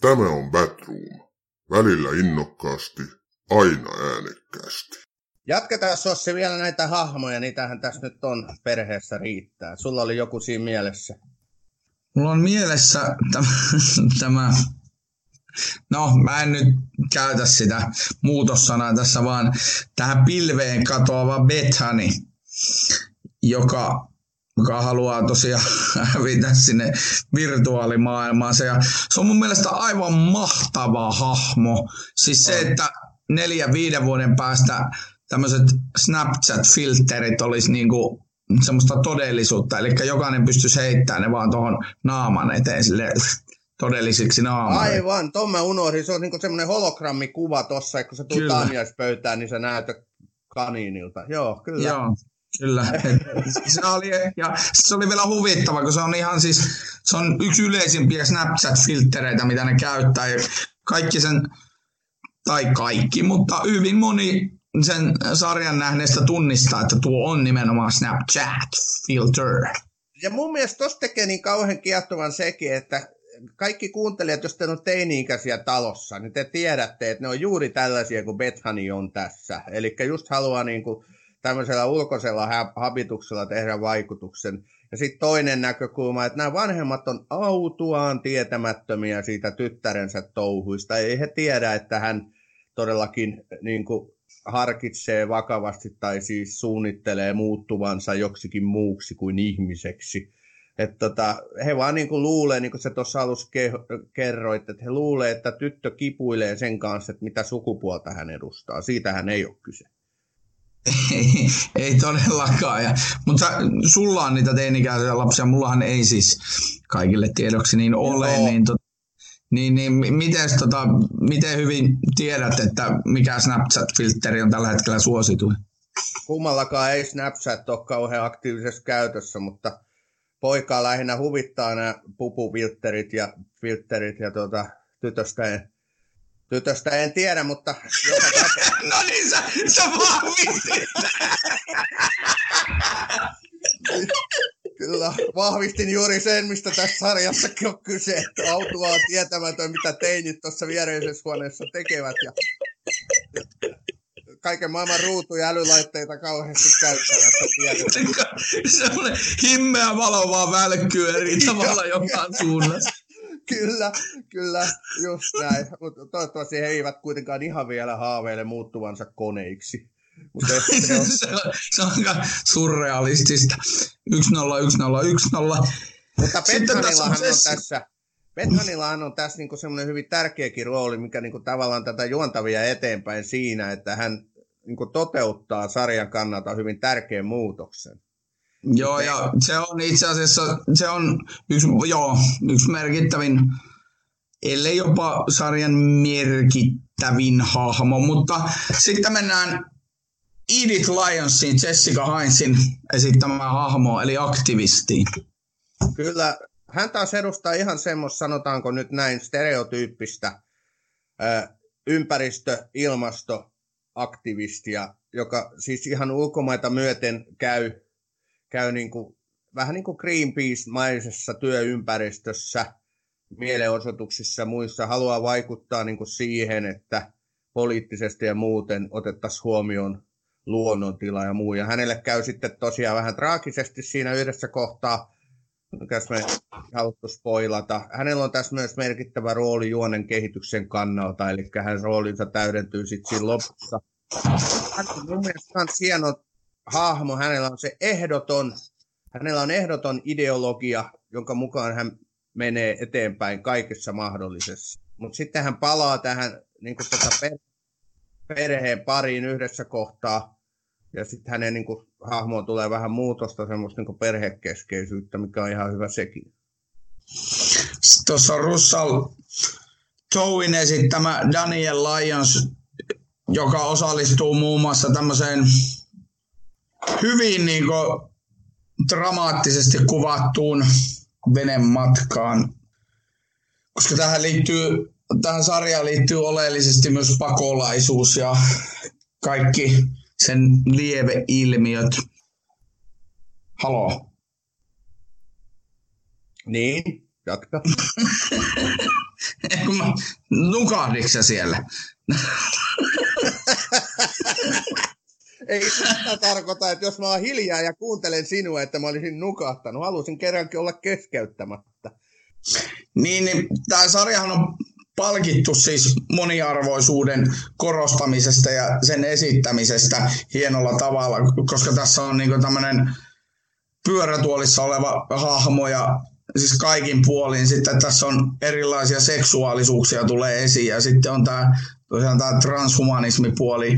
Tämä on Batroom. Välillä innokkaasti, aina äänekkäästi. Jatketaan Sossi vielä näitä hahmoja, niitähän tässä nyt on perheessä riittää. Sulla oli joku siinä mielessä. Mulla on mielessä tämä, tämä no mä en nyt käytä sitä muutossanaa tässä, vaan tähän pilveen katoava Bethany, joka joka haluaa tosiaan hävitä sinne virtuaalimaailmaan. Se, ja se on mun mielestä aivan mahtava hahmo. Siis se, että neljä, viiden vuoden päästä tämmöiset Snapchat-filterit olisi niinku semmoista todellisuutta, eli jokainen pystyisi heittämään ne vaan tuohon naaman eteen sille todellisiksi naamaan. Aivan, tuon mä unohdin. Se on niinku semmoinen hologrammikuva tuossa, kun se tulee taamiaispöytään, niin se näyttää kaniinilta. Joo, kyllä. Joo, Kyllä. se, oli, ja se oli vielä huvittava, kun se on ihan siis, se on yksi yleisimpiä Snapchat-filttereitä, mitä ne käyttää. Ja kaikki sen, tai kaikki, mutta hyvin moni sen sarjan nähneestä tunnistaa, että tuo on nimenomaan Snapchat-filter. Ja mun mielestä tosta tekee niin kauhean kiehtovan sekin, että kaikki kuuntelijat, jos te on teini-ikäisiä talossa, niin te tiedätte, että ne on juuri tällaisia kuin Bethany on tässä. Eli just haluaa niin kuin tämmöisellä ulkoisella habituksella tehdä vaikutuksen. Ja sitten toinen näkökulma, että nämä vanhemmat on autuaan tietämättömiä siitä tyttärensä touhuista. Ei he tiedä, että hän todellakin niin kuin, harkitsee vakavasti tai siis suunnittelee muuttuvansa joksikin muuksi kuin ihmiseksi. Että tota, he vaan niin kuin luulee, niin kuin se tuossa alussa ke- kerroit, että he luulee, että tyttö kipuilee sen kanssa, että mitä sukupuolta hän edustaa. Siitähän ei ole kyse ei, ei todellakaan. Ja, mutta sulla on niitä teinikäisiä lapsia, mullahan ei siis kaikille tiedoksi niin ole. Joo. Niin, to, niin, niin miten, tota, miten hyvin tiedät, että mikä Snapchat-filtteri on tällä hetkellä suosituin? Kummallakaan ei Snapchat ole kauhean aktiivisessa käytössä, mutta poikaa lähinnä huvittaa nämä pupufilterit ja filterit ja tuota, tytöstä Tytöstä en tiedä, mutta... no niin, sä, sä vahvistit! Kyllä, vahvistin juuri sen, mistä tässä sarjassakin on kyse, että autua on tietämätön, mitä teinit tuossa viereisessä huoneessa tekevät. Ja kaiken maailman ruutu- ja älylaitteita kauheasti käyttävät. Semmoinen himmeä valo vaan välkkyy eri tavalla joka suunnassa. kyllä, kyllä, just näin. Mutta toivottavasti he eivät kuitenkaan ihan vielä haaveile muuttuvansa koneiksi. Mutta se, on... se, se on aika surrealistista. 1-0, 1-0, 1-0. Mutta Petanillahan on, tässä, Bethanillahan on tässä niinku semmoinen hyvin tärkeäkin rooli, mikä niinku tavallaan tätä juontavia eteenpäin siinä, että hän niinku toteuttaa sarjan kannalta hyvin tärkeän muutoksen. Joo, ja se on itse asiassa se on yksi, joo, yksi merkittävin, ellei jopa sarjan merkittävin hahmo, mutta sitten mennään Edith Lyonsin, Jessica Heinzin esittämään hahmo, eli aktivistiin. Kyllä, hän taas edustaa ihan semmoista, sanotaanko nyt näin, stereotyyppistä ö, ympäristö-, ilmastoaktivistia, joka siis ihan ulkomaita myöten käy, käy niin kuin, vähän niin kuin Greenpeace-maisessa työympäristössä, mielenosoituksissa muissa, haluaa vaikuttaa niin kuin siihen, että poliittisesti ja muuten otettaisiin huomioon luonnontila ja muu. Ja hänelle käy sitten tosiaan vähän traagisesti siinä yhdessä kohtaa, mikäs me haluttu spoilata. Hänellä on tässä myös merkittävä rooli juonen kehityksen kannalta, eli hänen roolinsa täydentyy sitten siinä lopussa. Hän on mun mielestä myös hieno hahmo, hänellä on se ehdoton, hänellä on ehdoton ideologia, jonka mukaan hän menee eteenpäin kaikessa mahdollisessa. Mutta sitten hän palaa tähän niin tota perheen pariin yhdessä kohtaa, ja sitten hänen niin kuin, hahmoon tulee vähän muutosta, semmoista niin kuin perhekeskeisyyttä, mikä on ihan hyvä sekin. Tuossa Russell Towin esittämä Daniel Lyons, joka osallistuu muun muassa tämmöiseen hyvin niin kuin, dramaattisesti kuvattuun venematkaan. Koska tähän liittyy, tähän sarjaan liittyy oleellisesti myös pakolaisuus ja kaikki sen lieveilmiöt. Halo. Niin, jatka. Kun mä, nukahdiksi siellä? Ei sitä tarkoita, että jos mä oon hiljaa ja kuuntelen sinua, että mä olisin nukahtanut. Halusin kerrankin olla keskeyttämättä. Niin, niin tämä sarjahan on palkittu siis moniarvoisuuden korostamisesta ja sen esittämisestä hienolla tavalla, koska tässä on niin tämmöinen pyörätuolissa oleva hahmo ja siis kaikin puolin sitten tässä on erilaisia seksuaalisuuksia tulee esiin ja sitten on tämä, tosiaan tämä transhumanismipuoli.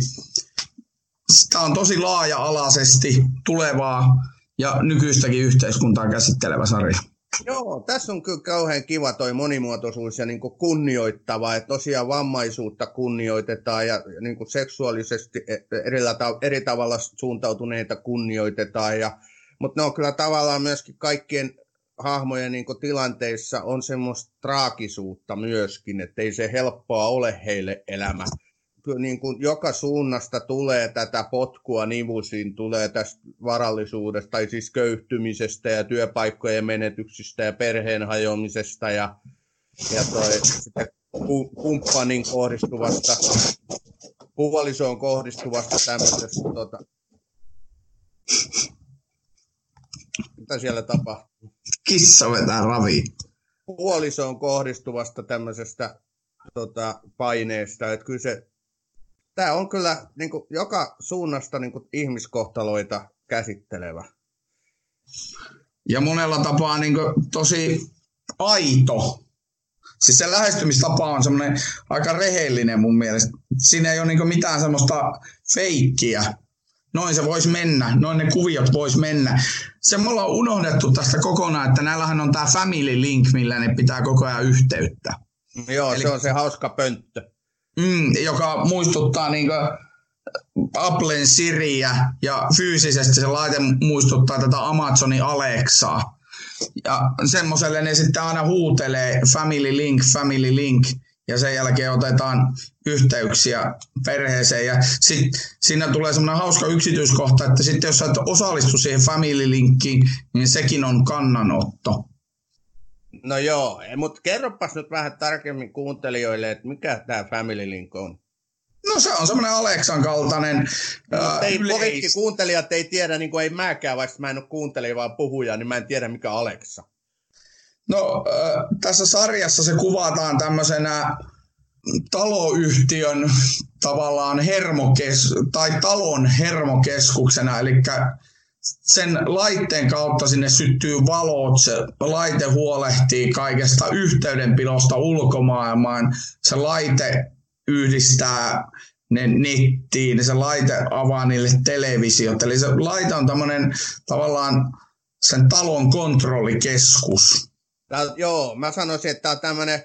Tämä on tosi laaja-alaisesti tulevaa ja nykyistäkin yhteiskuntaa käsittelevä sarja. Joo, tässä on kyllä kauhean kiva toi monimuotoisuus ja niin kunnioittava, että tosiaan vammaisuutta kunnioitetaan ja niin seksuaalisesti e, eri, eri tavalla suuntautuneita kunnioitetaan. Ja, mutta ne on kyllä tavallaan myöskin kaikkien hahmojen niin tilanteissa on semmoista traagisuutta myöskin, että ei se helppoa ole heille elämä niin kuin joka suunnasta tulee tätä potkua nivusiin, tulee tästä varallisuudesta, tai siis köyhtymisestä ja työpaikkojen menetyksistä ja perheen hajoamisesta ja, ja toi, kumppanin kohdistuvasta, puolisoon kohdistuvasta tämmöisestä, tota, mitä siellä tapahtuu? Kissa vetää ravi. Puolisoon kohdistuvasta tämmöisestä tota, paineesta, että kyllä se tämä on kyllä niin kuin, joka suunnasta niin kuin, ihmiskohtaloita käsittelevä. Ja monella tapaa niin kuin, tosi aito. Siis se lähestymistapa on semmoinen aika rehellinen mun mielestä. Siinä ei ole niin mitään semmoista feikkiä. Noin se voisi mennä, noin ne kuviot vois mennä. Se me ollaan unohdettu tästä kokonaan, että näillähän on tämä family link, millä ne pitää koko ajan yhteyttä. Joo, Eli... se on se hauska pönttö mm, joka muistuttaa niin Applen Siriä ja fyysisesti se laite muistuttaa tätä Amazonin Alexaa. Ja semmoiselle ne sitten aina huutelee Family Link, Family Link. ja sen jälkeen otetaan yhteyksiä perheeseen. Ja sitten siinä tulee semmoinen hauska yksityiskohta, että sitten jos sä et osallistu siihen family linkkiin, niin sekin on kannanotto. No joo, mutta kerropas nyt vähän tarkemmin kuuntelijoille, että mikä tämä Family Link on. No se on semmoinen Aleksan kaltainen no, uh, ei, yleis... kuuntelijat ei tiedä, niin kuin ei mäkään, vaikka mä en ole kuuntelija vaan puhuja, niin mä en tiedä mikä Aleksa. No tässä sarjassa se kuvataan tämmöisenä taloyhtiön tavallaan hermokes, tai talon hermokeskuksena, eli sen laitteen kautta sinne syttyy valot, se laite huolehtii kaikesta yhteydenpidosta ulkomaailmaan, se laite yhdistää ne nettiin, se laite avaa niille televisiot, eli se laite on tämmöinen tavallaan sen talon kontrollikeskus. Tää, joo, mä sanoisin, että tämä on tämmöinen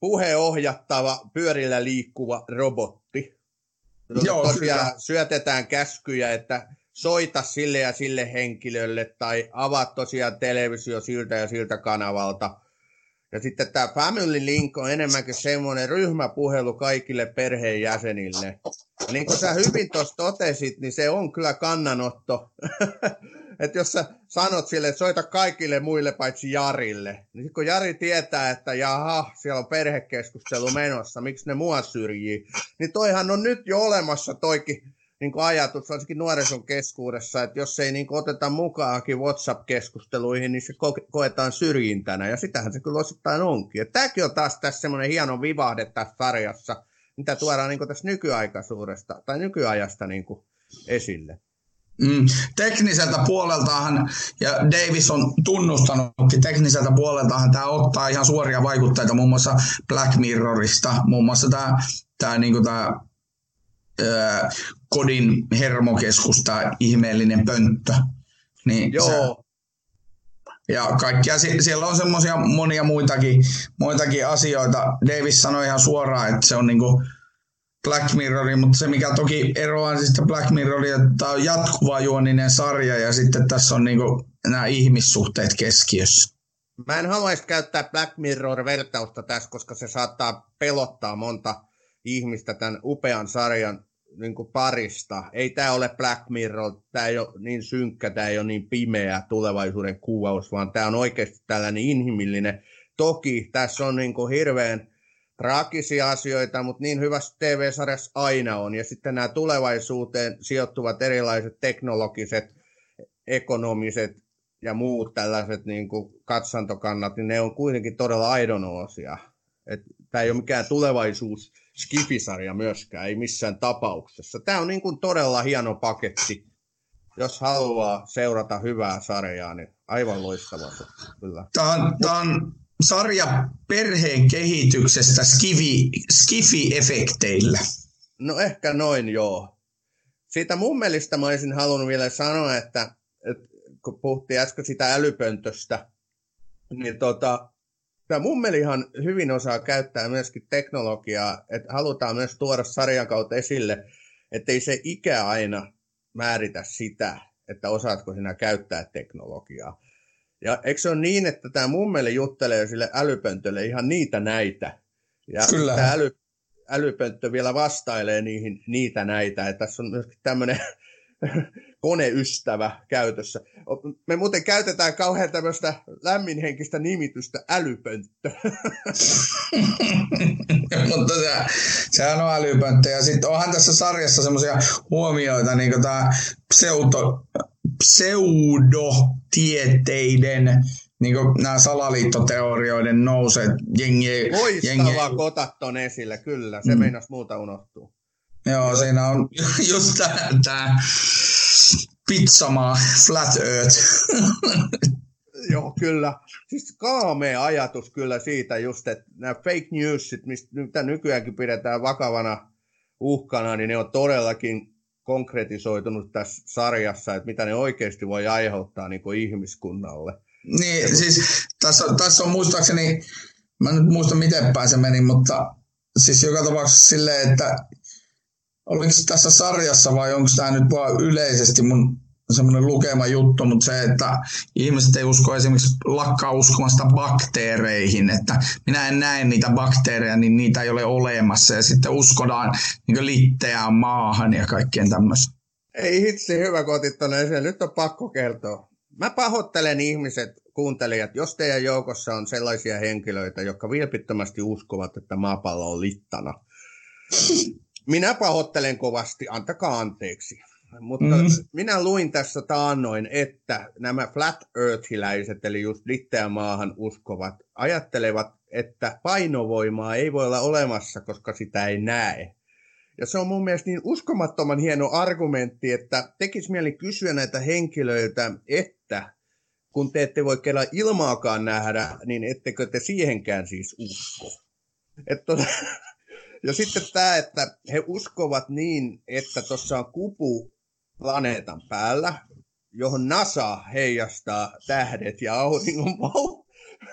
puheohjattava, pyörillä liikkuva robotti. Joo, tosiaan kyllä. syötetään käskyjä, että soita sille ja sille henkilölle tai avaa tosiaan televisio siltä ja siltä kanavalta. Ja sitten tämä Family Link on enemmänkin semmoinen ryhmäpuhelu kaikille perheenjäsenille. Ja niin kuin sä hyvin tuossa totesit, niin se on kyllä kannanotto. että jos sä sanot sille, että soita kaikille muille paitsi Jarille, niin kun Jari tietää, että jaha, siellä on perhekeskustelu menossa, miksi ne mua syrjii, niin toihan on nyt jo olemassa toikin niin kuin ajatus, varsinkin nuorison keskuudessa, että jos ei niin oteta mukaankin WhatsApp-keskusteluihin, niin se ko- koetaan syrjintänä, ja sitähän se kyllä osittain onkin. Ja tämäkin on taas tässä semmoinen hieno vivahde tässä sarjassa, mitä tuodaan niin kuin tässä nykyaikaisuudesta tai nykyajasta niin kuin esille. Mm. Tekniseltä puoleltahan, ja Davis on tunnustanutkin, tekniseltä puoleltahan tämä ottaa ihan suoria vaikutteita muun muassa Black Mirrorista, muun muassa tämä, tämä, niin kuin tämä ää, kodin hermokeskus, tämä ihmeellinen pönttö. Niin Joo. Se, ja kaikkia, siellä on semmoisia monia muitakin, muitakin asioita. Davis sanoi ihan suoraan, että se on niinku, Black Mirror, mutta se mikä toki eroaa siis Black Mirroria, että tämä on jatkuva juoninen sarja ja sitten tässä on niinku nämä ihmissuhteet keskiössä. Mä en haluaisi käyttää Black Mirror-vertausta tässä, koska se saattaa pelottaa monta ihmistä tämän upean sarjan niin kuin parista. Ei tämä ole Black Mirror, tämä ei ole niin synkkä, tämä ei ole niin pimeä tulevaisuuden kuvaus, vaan tämä on oikeasti tällainen inhimillinen. Toki tässä on niin kuin hirveän traagisia asioita, mutta niin hyvässä TV-sarjassa aina on. Ja sitten nämä tulevaisuuteen sijoittuvat erilaiset teknologiset, ekonomiset ja muut tällaiset niin kuin katsantokannat, niin ne on kuitenkin todella aidonoosia. Tämä ei ole mikään tulevaisuus skifisarja myöskään, ei missään tapauksessa. Tämä on niin kuin todella hieno paketti. Jos haluaa seurata hyvää sarjaa, niin aivan loistava. Kyllä. Tämä on, tämä on sarja perheen kehityksestä skifi, skifi-efekteillä. No ehkä noin joo. Siitä mielestä mä olisin halunnut vielä sanoa, että, että kun puhuttiin äsken sitä älypöntöstä, niin tota, tämä mummelihan hyvin osaa käyttää myöskin teknologiaa, että halutaan myös tuoda sarjan kautta esille, ettei se ikä aina määritä sitä, että osaatko sinä käyttää teknologiaa. Ja eikö se ole niin, että tämä mummeli juttelee sille älypöntölle ihan niitä näitä. Ja Kyllä. tämä äly, älypönttö vielä vastailee niihin niitä näitä. Ja tässä on myöskin tämmöinen koneystävä käytössä. Me muuten käytetään kauhean tämmöistä lämminhenkistä nimitystä älypönttö. Mutta se, sehän on älypönttö. Ja sitten onhan tässä sarjassa semmoisia huomioita, niin kuin tämä pseudo, pseudotieteiden niin kuin nämä salaliittoteorioiden nouset. Jengi, jengi... kotat ton esille, kyllä. Se mm. meinas muuta unohtuu. Joo, siinä on just tämä pizzamaa, flat earth. Joo, kyllä. Siis kaamea ajatus kyllä siitä just, että nämä fake newsit, mitä nykyäänkin pidetään vakavana uhkana, niin ne on todellakin konkretisoitunut tässä sarjassa, että mitä ne oikeasti voi aiheuttaa niin kuin ihmiskunnalle. Niin, siis tässä, tässä on muistaakseni, mä en nyt muista miten päin se meni, mutta siis joka tapauksessa silleen, että oliko tässä sarjassa vai onko tämä nyt vaan yleisesti mun semmoinen lukema juttu, mutta se, että ihmiset ei usko esimerkiksi lakkaa uskomasta bakteereihin, että minä en näe niitä bakteereja, niin niitä ei ole olemassa ja sitten uskotaan niin litteään maahan ja kaikkien tämmöistä. Ei hitsi, hyvä kotit tuonne Nyt on pakko kertoa. Mä pahoittelen ihmiset, kuuntelijat, jos teidän joukossa on sellaisia henkilöitä, jotka vilpittömästi uskovat, että maapallo on littana. Minä pahoittelen kovasti, antakaa anteeksi. Mutta mm. minä luin tässä taannoin, että nämä flat earthiläiset, eli just maahan uskovat, ajattelevat, että painovoimaa ei voi olla olemassa, koska sitä ei näe. Ja se on mun mielestä niin uskomattoman hieno argumentti, että tekisi mieli kysyä näitä henkilöiltä, että kun te ette voi kellä ilmaakaan nähdä, niin ettekö te siihenkään siis usko? Että ja sitten tämä, että he uskovat niin, että tuossa on kupu planeetan päällä, johon NASA heijastaa tähdet ja auringon valo.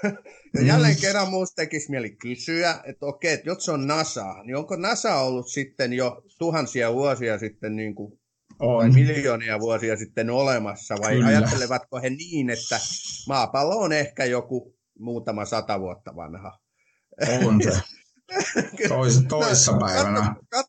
Ja jälleen mm. kerran muusta tekisi mieli kysyä, että okei, että jos se on NASA, niin onko NASA ollut sitten jo tuhansia vuosia sitten niin kuin, on. vai miljoonia vuosia sitten olemassa, vai Kyllä. ajattelevatko he niin, että maapallo on ehkä joku muutama sata vuotta vanha? On se. Tois, toissa no, päivänä. Katso, kat,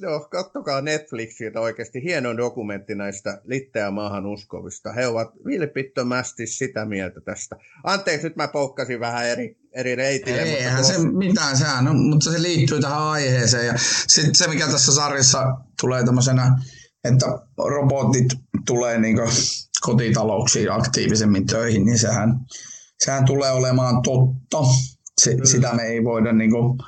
Joo, kattokaa Netflixiltä oikeasti hieno dokumentti näistä litteä maahan uskovista. He ovat vilpittömästi sitä mieltä tästä. Anteeksi, nyt mä poukkasin vähän eri, eri reitille. Eihän mutta se mitään, sehän on, mutta se liittyy tähän aiheeseen. Ja sitten se, mikä tässä sarjassa tulee tämmöisenä, että robotit tulee niin kotitalouksiin aktiivisemmin töihin, niin sehän, sehän tulee olemaan totta. Se, sitä me ei voida niin kuin,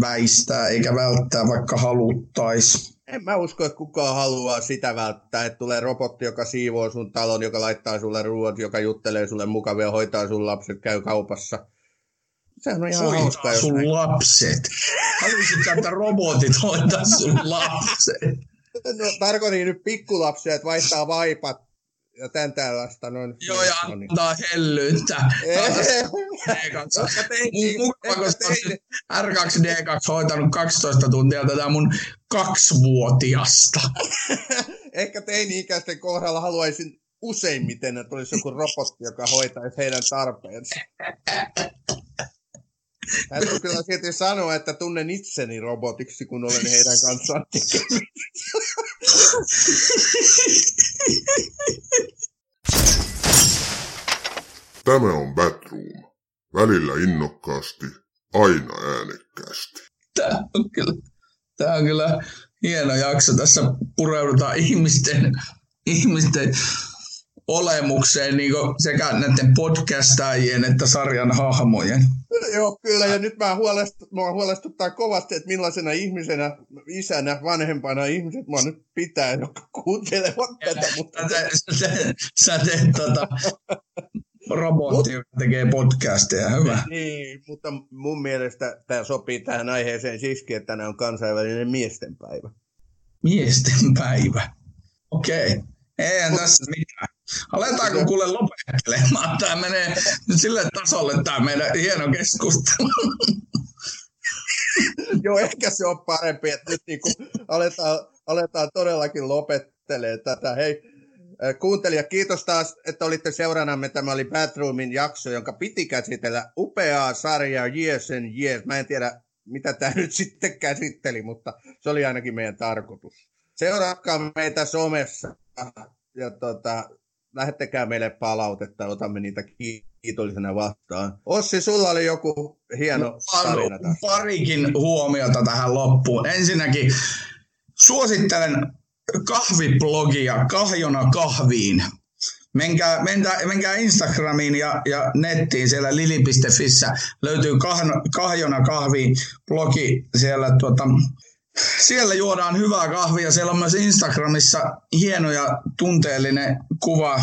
väistää eikä välttää, vaikka haluttaisi. En mä usko, että kukaan haluaa sitä välttää, että tulee robotti, joka siivoo sun talon, joka laittaa sulle ruoat, joka juttelee sulle mukavia, hoitaa sun lapset, käy kaupassa. Sehän on ihan hoitaa hauska. sun näin. lapset. Haluaisitko, että robotit hoitaa sun lapset? No tarkoitin nyt pikkulapsia, että vaihtaa vaipat ja tämän tällaista. Noin, Joo, ja no niin. antaa hellyyttä. Koska R2D2 hoitanut 12 tuntia tätä mun kaksivuotiasta. Ehkä teini-ikäisten kohdalla haluaisin useimmiten, että olisi joku robotti, joka hoitaisi heidän tarpeensa. Täytyy kyllä silti sanoa, että tunnen itseni robotiksi, kun olen heidän kanssaan Tämä on Batroom. Välillä innokkaasti, aina äänekkäästi. Tämä on kyllä, tämä on kyllä hieno jakso. Tässä pureudutaan ihmisten, ihmisten olemukseen niin sekä näiden podcastajien että sarjan hahmojen. Joo, kyllä. Ja nyt mä huolestut, mua huolestuttaa kovasti, että millaisena ihmisenä, isänä, vanhempana ihmiset mua nyt pitää, jotka kuuntelevat tätä. Mutta... Sä, sä, sä teet tota, robotti, joka tekee podcasteja. Hyvä. Niin, mutta mun mielestä tämä sopii tähän aiheeseen siksi, että tänään on kansainvälinen miestenpäivä. Miestenpäivä. Okei. Okay. Eihän tässä mitään. Aletaanko kuule lopettelemaan? Tämä menee nyt sille tasolle tämä meidän hieno keskustelu. Joo, ehkä se on parempi, että nyt niin aletaan, aletaan todellakin lopettelemaan tätä. Hei, kuuntelija, kiitos taas, että olitte seuranamme. Tämä oli Batroomin jakso, jonka piti käsitellä upeaa sarjaa Years and Years. Mä en tiedä, mitä tämä nyt sitten käsitteli, mutta se oli ainakin meidän tarkoitus. Seuratkaa meitä somessa ja tota, lähettäkää meille palautetta, otamme niitä kiitollisena vastaan. Ossi, sulla oli joku hieno no, tarina tässä. Parikin huomiota tähän loppuun. Ensinnäkin suosittelen kahviblogia Kahjona kahviin. Menkää, menkää, menkää Instagramiin ja, ja nettiin siellä lili.fissä löytyy Kahjona kahviin blogi siellä tuota, siellä juodaan hyvää kahvia. Siellä on myös Instagramissa hieno ja tunteellinen kuva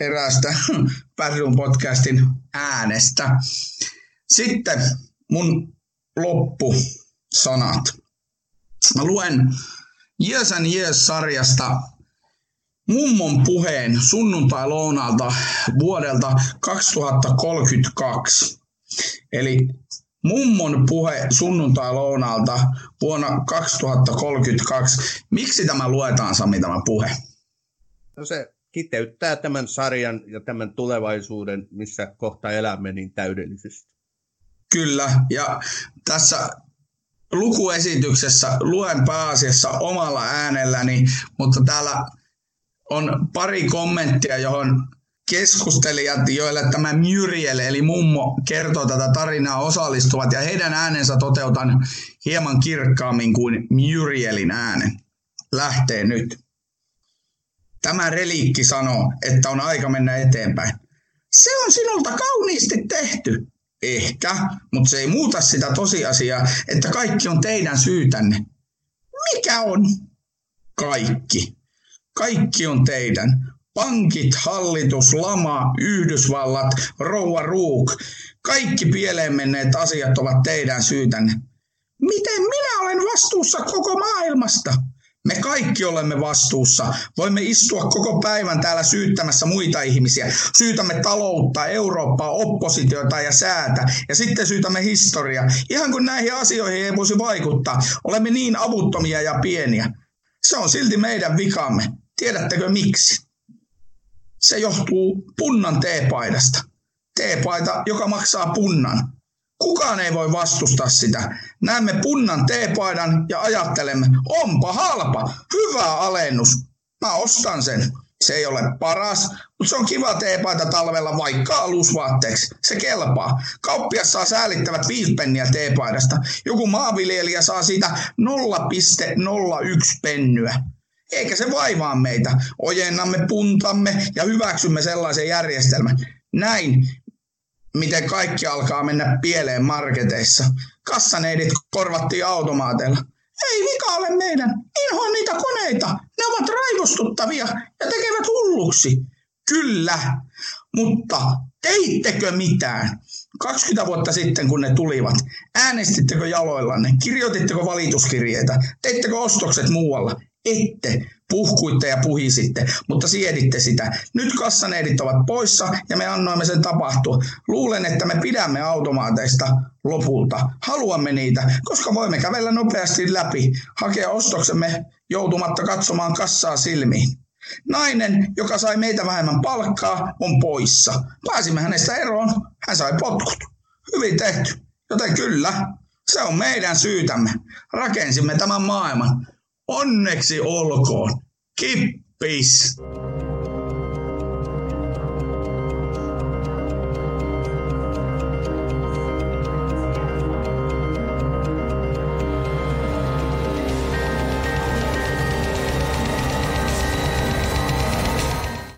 eräästä Pärdun podcastin äänestä. Sitten mun loppusanat. Mä luen Years and Years-sarjasta mummon puheen sunnuntai-lounalta vuodelta 2032. Eli mummon puhe sunnuntai-lounalta vuonna 2032. Miksi tämä luetaan, Sami, tämä puhe? No se kiteyttää tämän sarjan ja tämän tulevaisuuden, missä kohta elämme niin täydellisesti. Kyllä, ja tässä lukuesityksessä luen pääasiassa omalla äänelläni, mutta täällä on pari kommenttia, johon keskustelijat, joille tämä Muriel eli mummo kertoo tätä tarinaa osallistuvat ja heidän äänensä toteutan hieman kirkkaammin kuin Murielin äänen. Lähtee nyt. Tämä reliikki sanoo, että on aika mennä eteenpäin. Se on sinulta kauniisti tehty. Ehkä, mutta se ei muuta sitä tosiasiaa, että kaikki on teidän syytänne. Mikä on? Kaikki. Kaikki on teidän. Pankit, hallitus, lama, Yhdysvallat, rouva Rook. Kaikki pieleen menneet asiat ovat teidän syytänne. Miten minä olen vastuussa koko maailmasta? Me kaikki olemme vastuussa. Voimme istua koko päivän täällä syyttämässä muita ihmisiä. Syytämme taloutta, Eurooppaa, oppositiota ja säätä. Ja sitten syytämme historiaa. Ihan kun näihin asioihin ei voisi vaikuttaa. Olemme niin avuttomia ja pieniä. Se on silti meidän vikamme. Tiedättekö miksi? Se johtuu punnan teepaidasta. Teepaita, joka maksaa punnan. Kukaan ei voi vastustaa sitä. Näemme punnan teepaidan ja ajattelemme, onpa halpa, hyvä alennus. Mä ostan sen. Se ei ole paras, mutta se on kiva teepaita talvella vaikka alusvaatteeksi. Se kelpaa. Kauppias saa säälittävät viisi penniä teepaidasta. Joku maanviljelijä saa siitä 0,01 pennyä. Eikä se vaivaa meitä. Ojennamme puntamme ja hyväksymme sellaisen järjestelmän. Näin miten kaikki alkaa mennä pieleen marketeissa. Kassaneidit korvattiin automaateilla. Ei vika ole meidän. Inhoan niitä koneita. Ne ovat raivostuttavia ja tekevät hulluksi. Kyllä, mutta teittekö mitään? 20 vuotta sitten, kun ne tulivat, äänestittekö jaloillanne? Kirjoititteko valituskirjeitä? Teittekö ostokset muualla? Ette. Puhkuitte ja puhisitte, mutta sieditte sitä. Nyt kassaneidit ovat poissa ja me annoimme sen tapahtua. Luulen, että me pidämme automaateista lopulta. Haluamme niitä, koska voimme kävellä nopeasti läpi, hakea ostoksemme joutumatta katsomaan kassaa silmiin. Nainen, joka sai meitä vähemmän palkkaa, on poissa. Pääsimme hänestä eroon, hän sai potkut. Hyvin tehty. Joten kyllä, se on meidän syytämme. Rakensimme tämän maailman. Onneksi olkoon. Kippis!